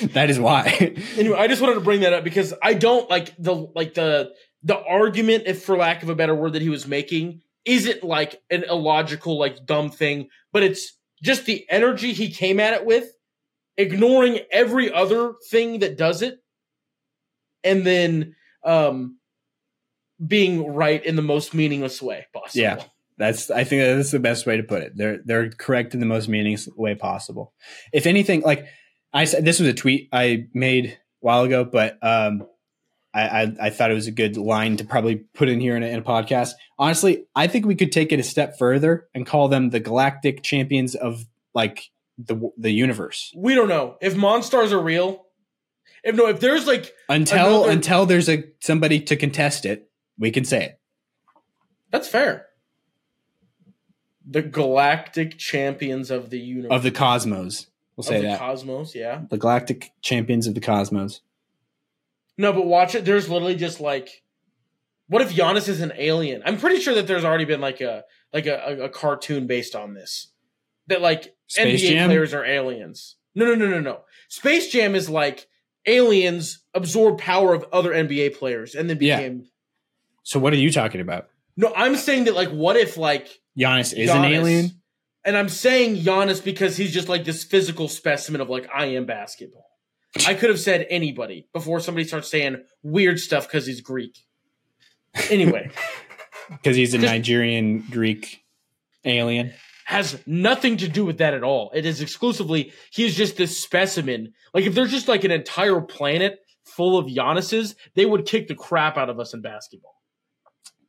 that is why Anyway, I just wanted to bring that up because I don't like the like the the argument, if for lack of a better word, that he was making isn't like an illogical, like dumb thing, but it's just the energy he came at it with, ignoring every other thing that does it, and then um being right in the most meaningless way possible. Yeah. That's I think that's the best way to put it. They're they're correct in the most meaningless way possible. If anything, like I said, this was a tweet I made a while ago, but um, I, I I thought it was a good line to probably put in here in a, in a podcast. Honestly, I think we could take it a step further and call them the galactic champions of like the the universe. We don't know if monsters are real. If no, if there's like Until Another- until there's a somebody to contest it, we can say it. that's fair. The galactic champions of the universe. Of the cosmos, we'll of say the that. cosmos, yeah. the galactic champions of the cosmos. No, but watch it. There's literally just like, what if Giannis is an alien? I'm pretty sure that there's already been like a like a, a, cartoon based on this. That like Space NBA Jam? players are aliens. No, no, no, no, no. Space Jam is like aliens absorb power of other NBA players and then Yeah. became. So what are you talking about? No, I'm saying that like, what if like Giannis is an alien. And I'm saying Giannis because he's just like this physical specimen of like I am basketball. I could have said anybody before somebody starts saying weird stuff because he's Greek. Anyway, because he's a Nigerian Greek alien. has nothing to do with that at all. It is exclusively he's just this specimen. Like if there's just like an entire planet full of Giannis's, they would kick the crap out of us in basketball,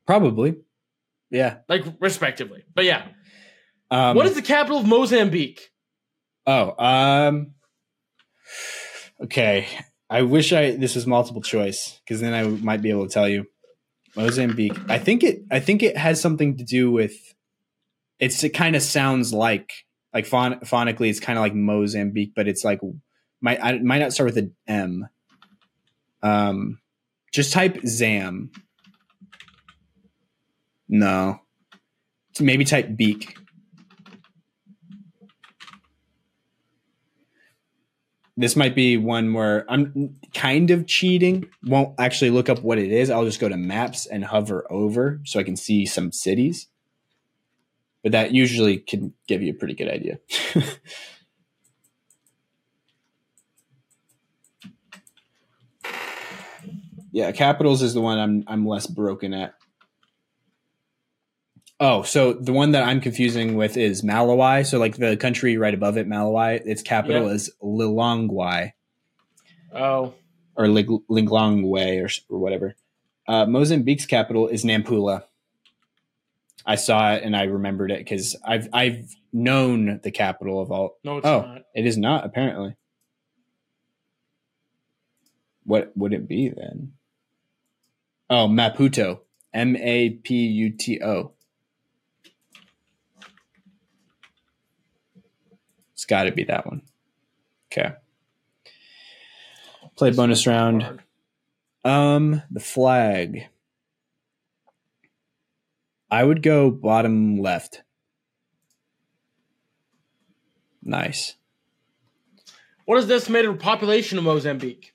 Probably. Yeah. like respectively. But yeah, Um, what is the capital of Mozambique? Oh, um, okay. I wish I this was multiple choice because then I might be able to tell you. Mozambique. I think it. I think it has something to do with. It's it kind of sounds like like phon- phonically it's kind of like Mozambique, but it's like might I might not start with an M. Um, just type Zam. No, maybe type Beak. This might be one where I'm kind of cheating. Won't actually look up what it is. I'll just go to maps and hover over so I can see some cities. But that usually can give you a pretty good idea. yeah, capitals is the one I'm I'm less broken at. Oh, so the one that I'm confusing with is Malawi. So like the country right above it, Malawi, its capital is Lilongwe Oh, or Lilongwe or, or whatever. Uh, Mozambique's capital is Nampula. I saw it and I remembered it because I've I've known the capital of all. no, it's Oh. not. It is not apparently. What would it be then? Oh, Maputo. M A P U T O. got to be that one. Okay. Play bonus round. Hard. Um, the flag. I would go bottom left. Nice. What is the estimated population of Mozambique?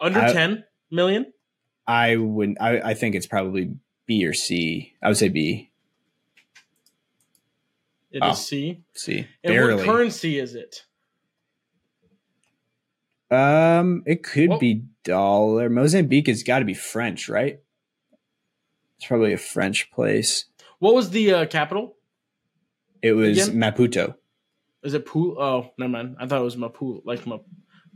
Under I- 10 million? I would. I, I think it's probably B or C. I would say B. It is Oh. C. C. And Barely. what currency is it? um, it could be dollar. Mozambique has got to be French, right? It's probably a French place. What was the uh, capital? It was Again? Maputo. Is it Pula? Oh, never mind. I thought it was Mapula, like Ma-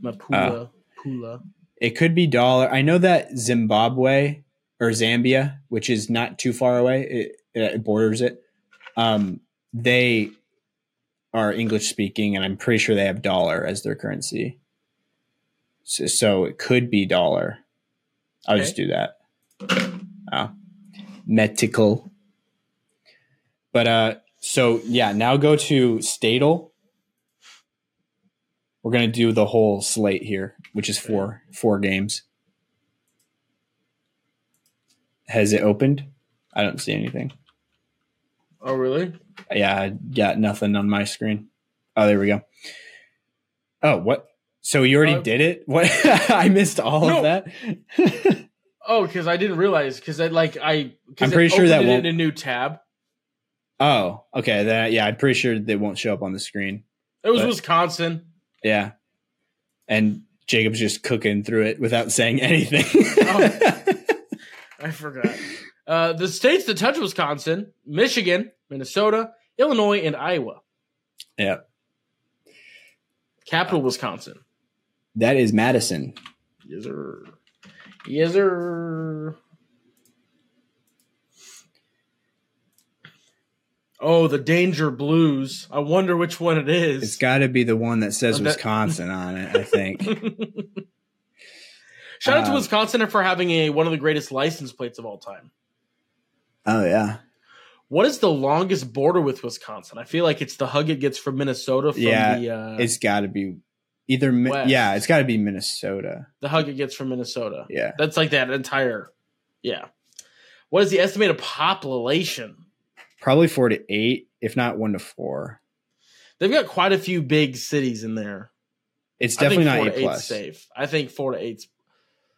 Mapula. Pula. It could be dollar. I know that Zimbabwe or Zambia, which is not too far away, it, it borders it. Um, they are English speaking, and I'm pretty sure they have dollar as their currency. So, so it could be dollar. I'll Okay. just do that. Oh, metical. But uh, so yeah, now go to statal. We're gonna do the whole slate here, which is four four games. Has it opened? I don't see anything. Oh, really? Yeah, I got nothing on my screen. Oh, there we go. Oh, what? So you already Uh, did it? What? I missed all No. of that. Oh, because I didn't realize. Because I like I. I'm pretty sure that won't- in a new tab. oh, okay. Then yeah, I'm pretty sure they won't show up on the screen. It was But- Wisconsin. Yeah, and Jacob's just cooking through it without saying anything. I forgot. Uh, the states that touch Wisconsin: Michigan, Minnesota, Illinois, and Iowa. yeah, Capital Wisconsin. that is Madison. Yes, sir. Yes, sir. Oh, the Danger Blues. I wonder which one it is. It's got to be the one that says Wisconsin on it. I think. Shout out to Um, Wisconsin for having a one of the greatest license plates of all time. Oh yeah, What is the longest border with Wisconsin? I feel like it's the hug it gets from Minnesota from Yeah, the uh, it's got to be either. West. Yeah, it's got to be Minnesota. the hug it gets from Minnesota. Yeah, That's like that entire yeah. What is the estimated population? probably four to eight, if not one to four. They've got quite a few big cities in there. It's definitely not eight plus. safe. I think four to eight's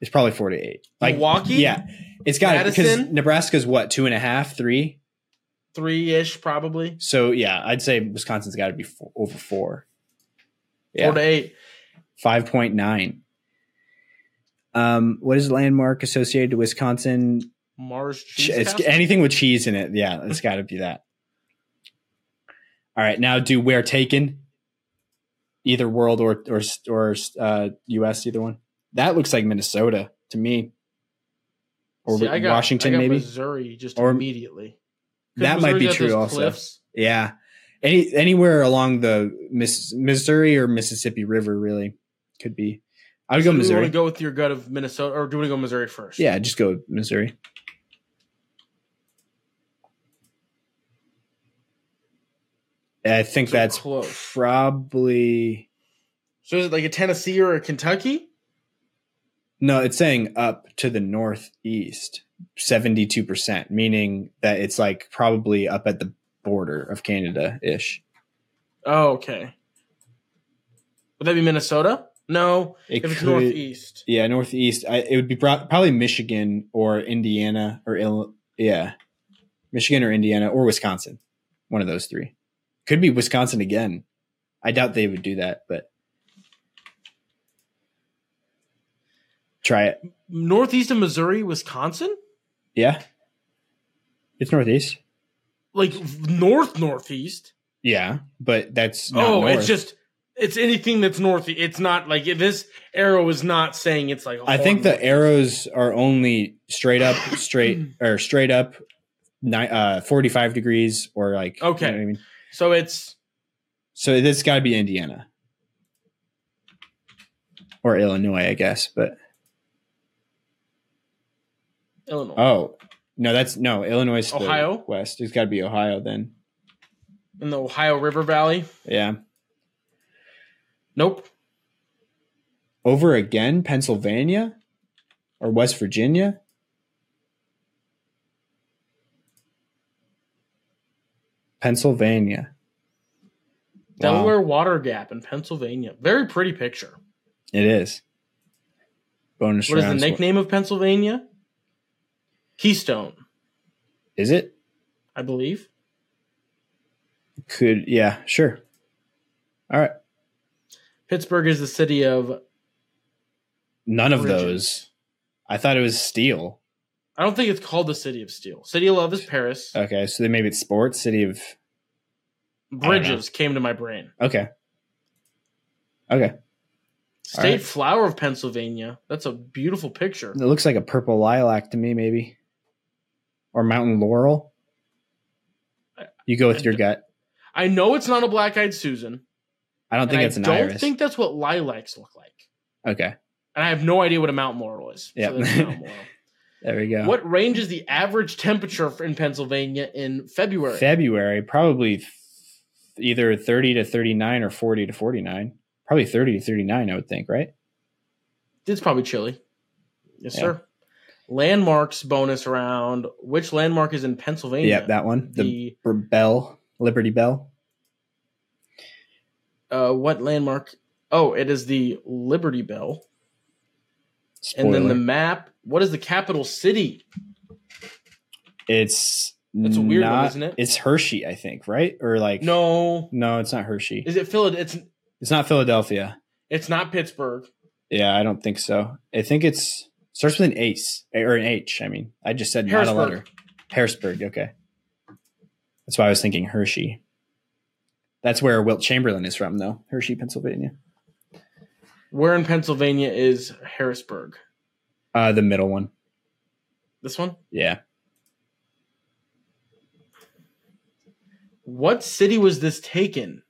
It's probably four to eight. Like Milwaukee? Yeah, it's got because? Nebraska's what two and a half, three. three ish probably. So yeah, I'd say Wisconsin's got to be four, over four. Yeah, Four to eight. five point nine. Um, what is landmark associated to Wisconsin? Mars cheese it's anything with cheese in it. Yeah, it's got to be that. All right, now do where taken? Either world or or or uh, U.S. Either one. That looks like Minnesota to me, or See, I got- Washington I got maybe. Missouri just Or- immediately. That might be true also. cliffs. Yeah, any anywhere along the Miss, Missouri or Mississippi River really could be. I would So go do we Missouri. want to go with your gut of Minnesota, or do we want to go Missouri first? yeah, just go Missouri. I think So that's close. probably So is it like a Tennessee or a Kentucky? No. It's saying up to the northeast, seventy-two percent, meaning that it's like probably up at the border of Canada ish. Oh, okay. Would that be Minnesota? No, It if it's could- northeast. Yeah, northeast. I, it would be pro- probably Michigan or Indiana or Ill- yeah, Michigan or Indiana or Wisconsin. One of those three. Could be Wisconsin again. I doubt they would do that, but try it. Northeast of Missouri, Wisconsin? Yeah, it's northeast. Like north northeast? Yeah, but that's not oh, north. it's just it's anything that's north. It's not like this arrow is not saying it's like. a I think the arrows are only straight up, straight or straight up, uh, forty-five degrees or like. you Okay. know what I mean. So it's So this got to be Indiana or Illinois, I guess. But Illinois. oh no, that's no Illinois. Ohio? West. It's got to be Ohio then. in the Ohio River Valley. Yeah, Nope. Over again, Pennsylvania or West Virginia? Pennsylvania. Wow. Delaware Water Gap in Pennsylvania. Very pretty picture. It is. Bonus What is the nickname of Pennsylvania? Keystone, Is it? I believe. Could yeah, sure. All right. Pittsburgh is the city of. None of Origin. those. I thought it was steel. I don't think it's called the city of steel. City of love is Paris. Okay, so then maybe it's sports, city of Bridges came to my brain. Okay. Okay. State right. flower of Pennsylvania. That's a beautiful picture. It looks like a purple lilac to me, maybe. Or mountain laurel. You go with your gut. I know it's not a black eyed Susan. I don't think it's an don't iris. think that's what lilacs look like. okay. And I have no idea what a mountain laurel is. Yeah. So that's mountain laurel. There we go. What range is the average temperature in Pennsylvania in February? February, probably th- either 30 to 39 or 40 to 49. Probably 30 to 39, I would think, right? it's probably chilly. Yes, Yeah. sir. Landmarks bonus round. Which landmark is in Pennsylvania? Yeah, that one. The, the Bell, Liberty Bell. uh, what landmark? Oh, it is the Liberty Bell. Spoiler. And then the map. What is the capital city? it's That's a weird one, isn't it? It's Hershey, I think, right? Or like No, no, it's not Hershey. is it Philadelphia? It's It's not Philadelphia. it's not Pittsburgh. Yeah, I don't think so. I think it's starts with an ace or an H. I mean, I just said not a Harrisburg. letter. Harrisburg. Okay, that's why I was thinking Hershey. That's where Wilt Chamberlain is from, though. Hershey, Pennsylvania. Where in Pennsylvania is Harrisburg? Uh, the middle one. This one. Yeah, What city was this taken?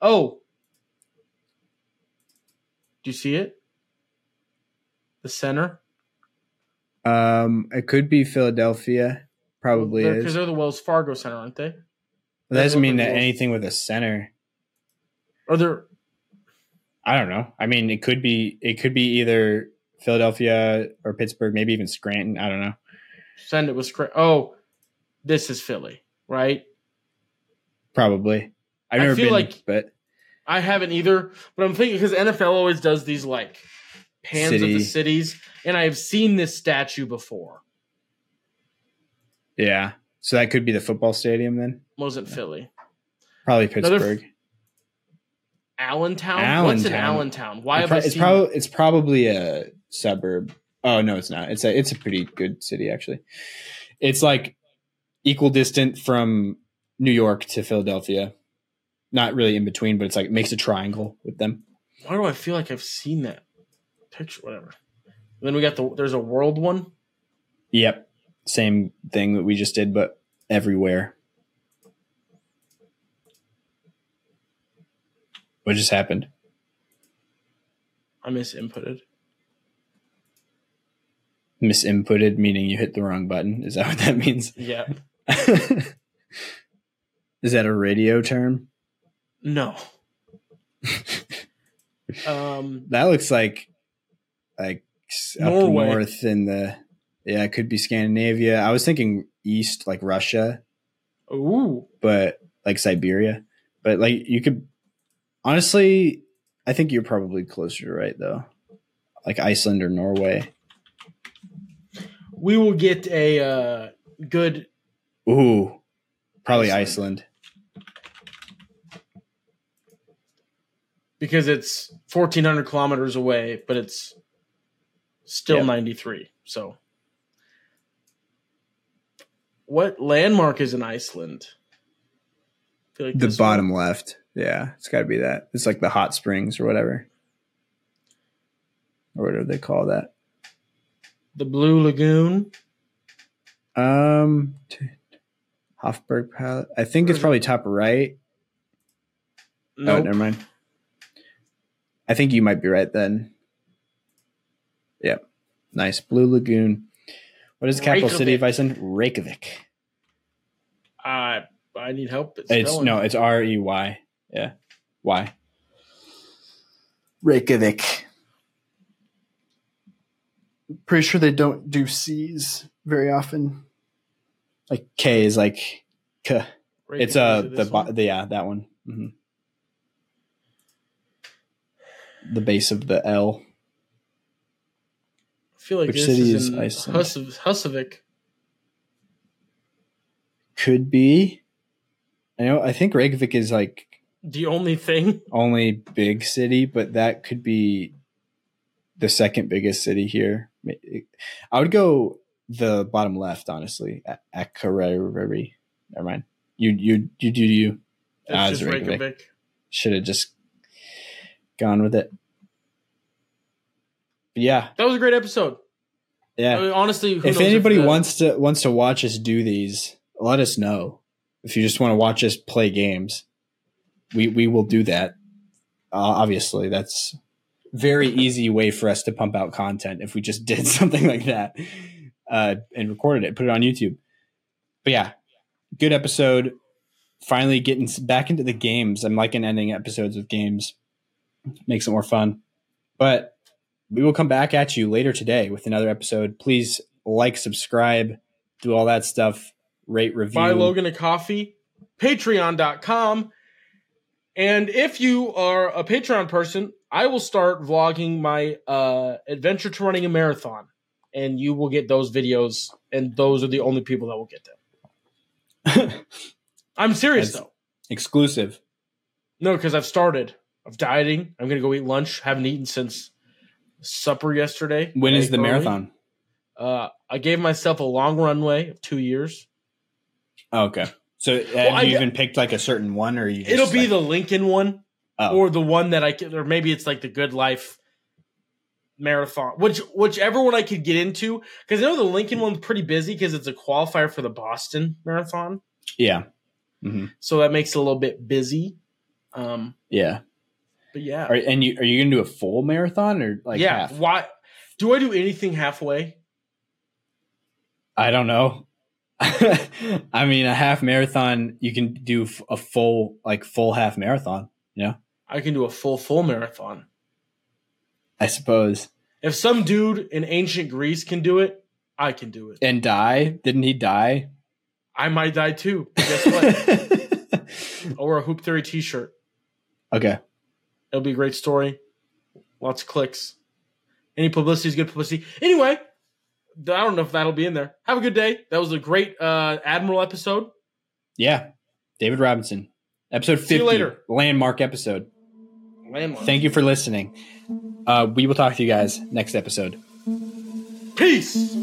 Oh. Do you see it? The center? Um, it could be Philadelphia. Probably Because is. they're the Wells Fargo Center, aren't they? That doesn't mean that anything with a center. Or they're I don't know. I mean, it could be. It could be either Philadelphia or Pittsburgh, maybe even Scranton. I don't know. send it with script. Oh, this is Philly, right? Probably. I've I never feel been, like- but I haven't either, but I'm thinking because NFL always does these like pans of the cities, and I've seen this statue before. yeah. So that could be the football stadium then. Wasn't Philly? Probably Pittsburgh. Allentown? What's in Allentown. Allentown? Why have pro- I it's probably it's probably a suburb. Oh no, it's not. It's a it's a pretty good city actually. It's like equal distant from New York to Philadelphia. Not really in between, but it's like it makes a triangle with them. why do I feel like I've seen that picture? Whatever. then we got the there's a world one. Yep. Same thing that we just did, but everywhere. What just happened? I misinputted. Misinputted, meaning you hit the wrong button. Is that what that means? Yeah. Is that a radio term? No. um. That looks like like s- up north in the yeah, it could be Scandinavia. I was thinking east, like Russia, Ooh. but like Siberia. But like you could honestly, I think you're probably closer to right though. Like Iceland or Norway. We will get a uh, good. Ooh, probably Iceland. Iceland. because it's 1400 kilometers away, but it's still Yep. 93. So, what landmark is in Iceland? Like The bottom left. Yeah, it's got to be that. It's like the hot springs or whatever. Or whatever they call that. the Blue Lagoon. Um, Hofburg Palace. I think it's probably top right. Oh, No, never mind. I think you might be right then. Yep. Nice. Blue Lagoon. What is the capital city of Iceland? Reykjavik. I I need help. It's spelling. no, it's R E Y. Yeah. Y. Reykjavik. Pretty sure they don't do C's very often. Like K is like K. Right, It's is uh it the, bo- the yeah that one. hmm The base of the L. I feel like which this city is is Iceland? Husavik. Could be. I know. I think Reykjavik is like The only thing. only big city, but that could be the second biggest city here. I would go the bottom left, honestly. A- Akureyri. Never mind. You you you do you. Ah, just Reykjavik. Reykjavik. Should have just gone with it. Yeah, That was a great episode. yeah. I mean, honestly, if anybody the- wants to wants to watch us do these, let us know. If you just want to watch us play games, we we will do that. Uh, obviously, that's very easy way for us to pump out content if we just did something like that uh, and recorded it, put it on YouTube. But yeah, good episode. Finally getting back into the games. I'm liking ending episodes with games. Makes it more fun. But we will come back at you later today with another episode. Please like, subscribe, do all that stuff, rate, review. buy Logan a coffee, patreon.com. And if you are a Patreon person, I will start vlogging my uh, adventure to running a marathon. And you will get those videos, and those are the only people that will get them. I'm serious That's- though. Exclusive. No, because I've started. I'm dieting. I'm gonna go eat lunch. Haven't eaten since supper yesterday. When is the early. marathon? Uh, I gave myself a long runway of two years. Oh, okay. So have I you got- even picked like a certain one or you just It'll be like- the Lincoln one. Oh. or the one that I could, or maybe it's like the Good Life marathon, which whichever one I could get into, because I know the Lincoln one's pretty busy because it's a qualifier for the Boston Marathon, Yeah. hmm so that makes it a little bit busy. Um, Yeah. But yeah, Are, and you are you gonna do a full marathon or like yeah. half? Why do I do anything halfway? I don't know. I mean, a half marathon, you can do a full, like full half marathon. Yeah, I can do a full full marathon. I suppose. If some dude in ancient Greece can do it, I can do it. And die? Didn't he die? I might die too. Guess what? I'll a Hoop Theory T-shirt. okay. It'll be a great story. Lots of clicks. Any publicity is good publicity. Anyway, I don't know if that'll be in there. Have a good day. That was a great uh, Admiral episode. Yeah. David Robinson. Episode 50. See you later. Landmark episode. Landmark. Thank you for listening. Uh, we will talk to you guys next episode. Peace.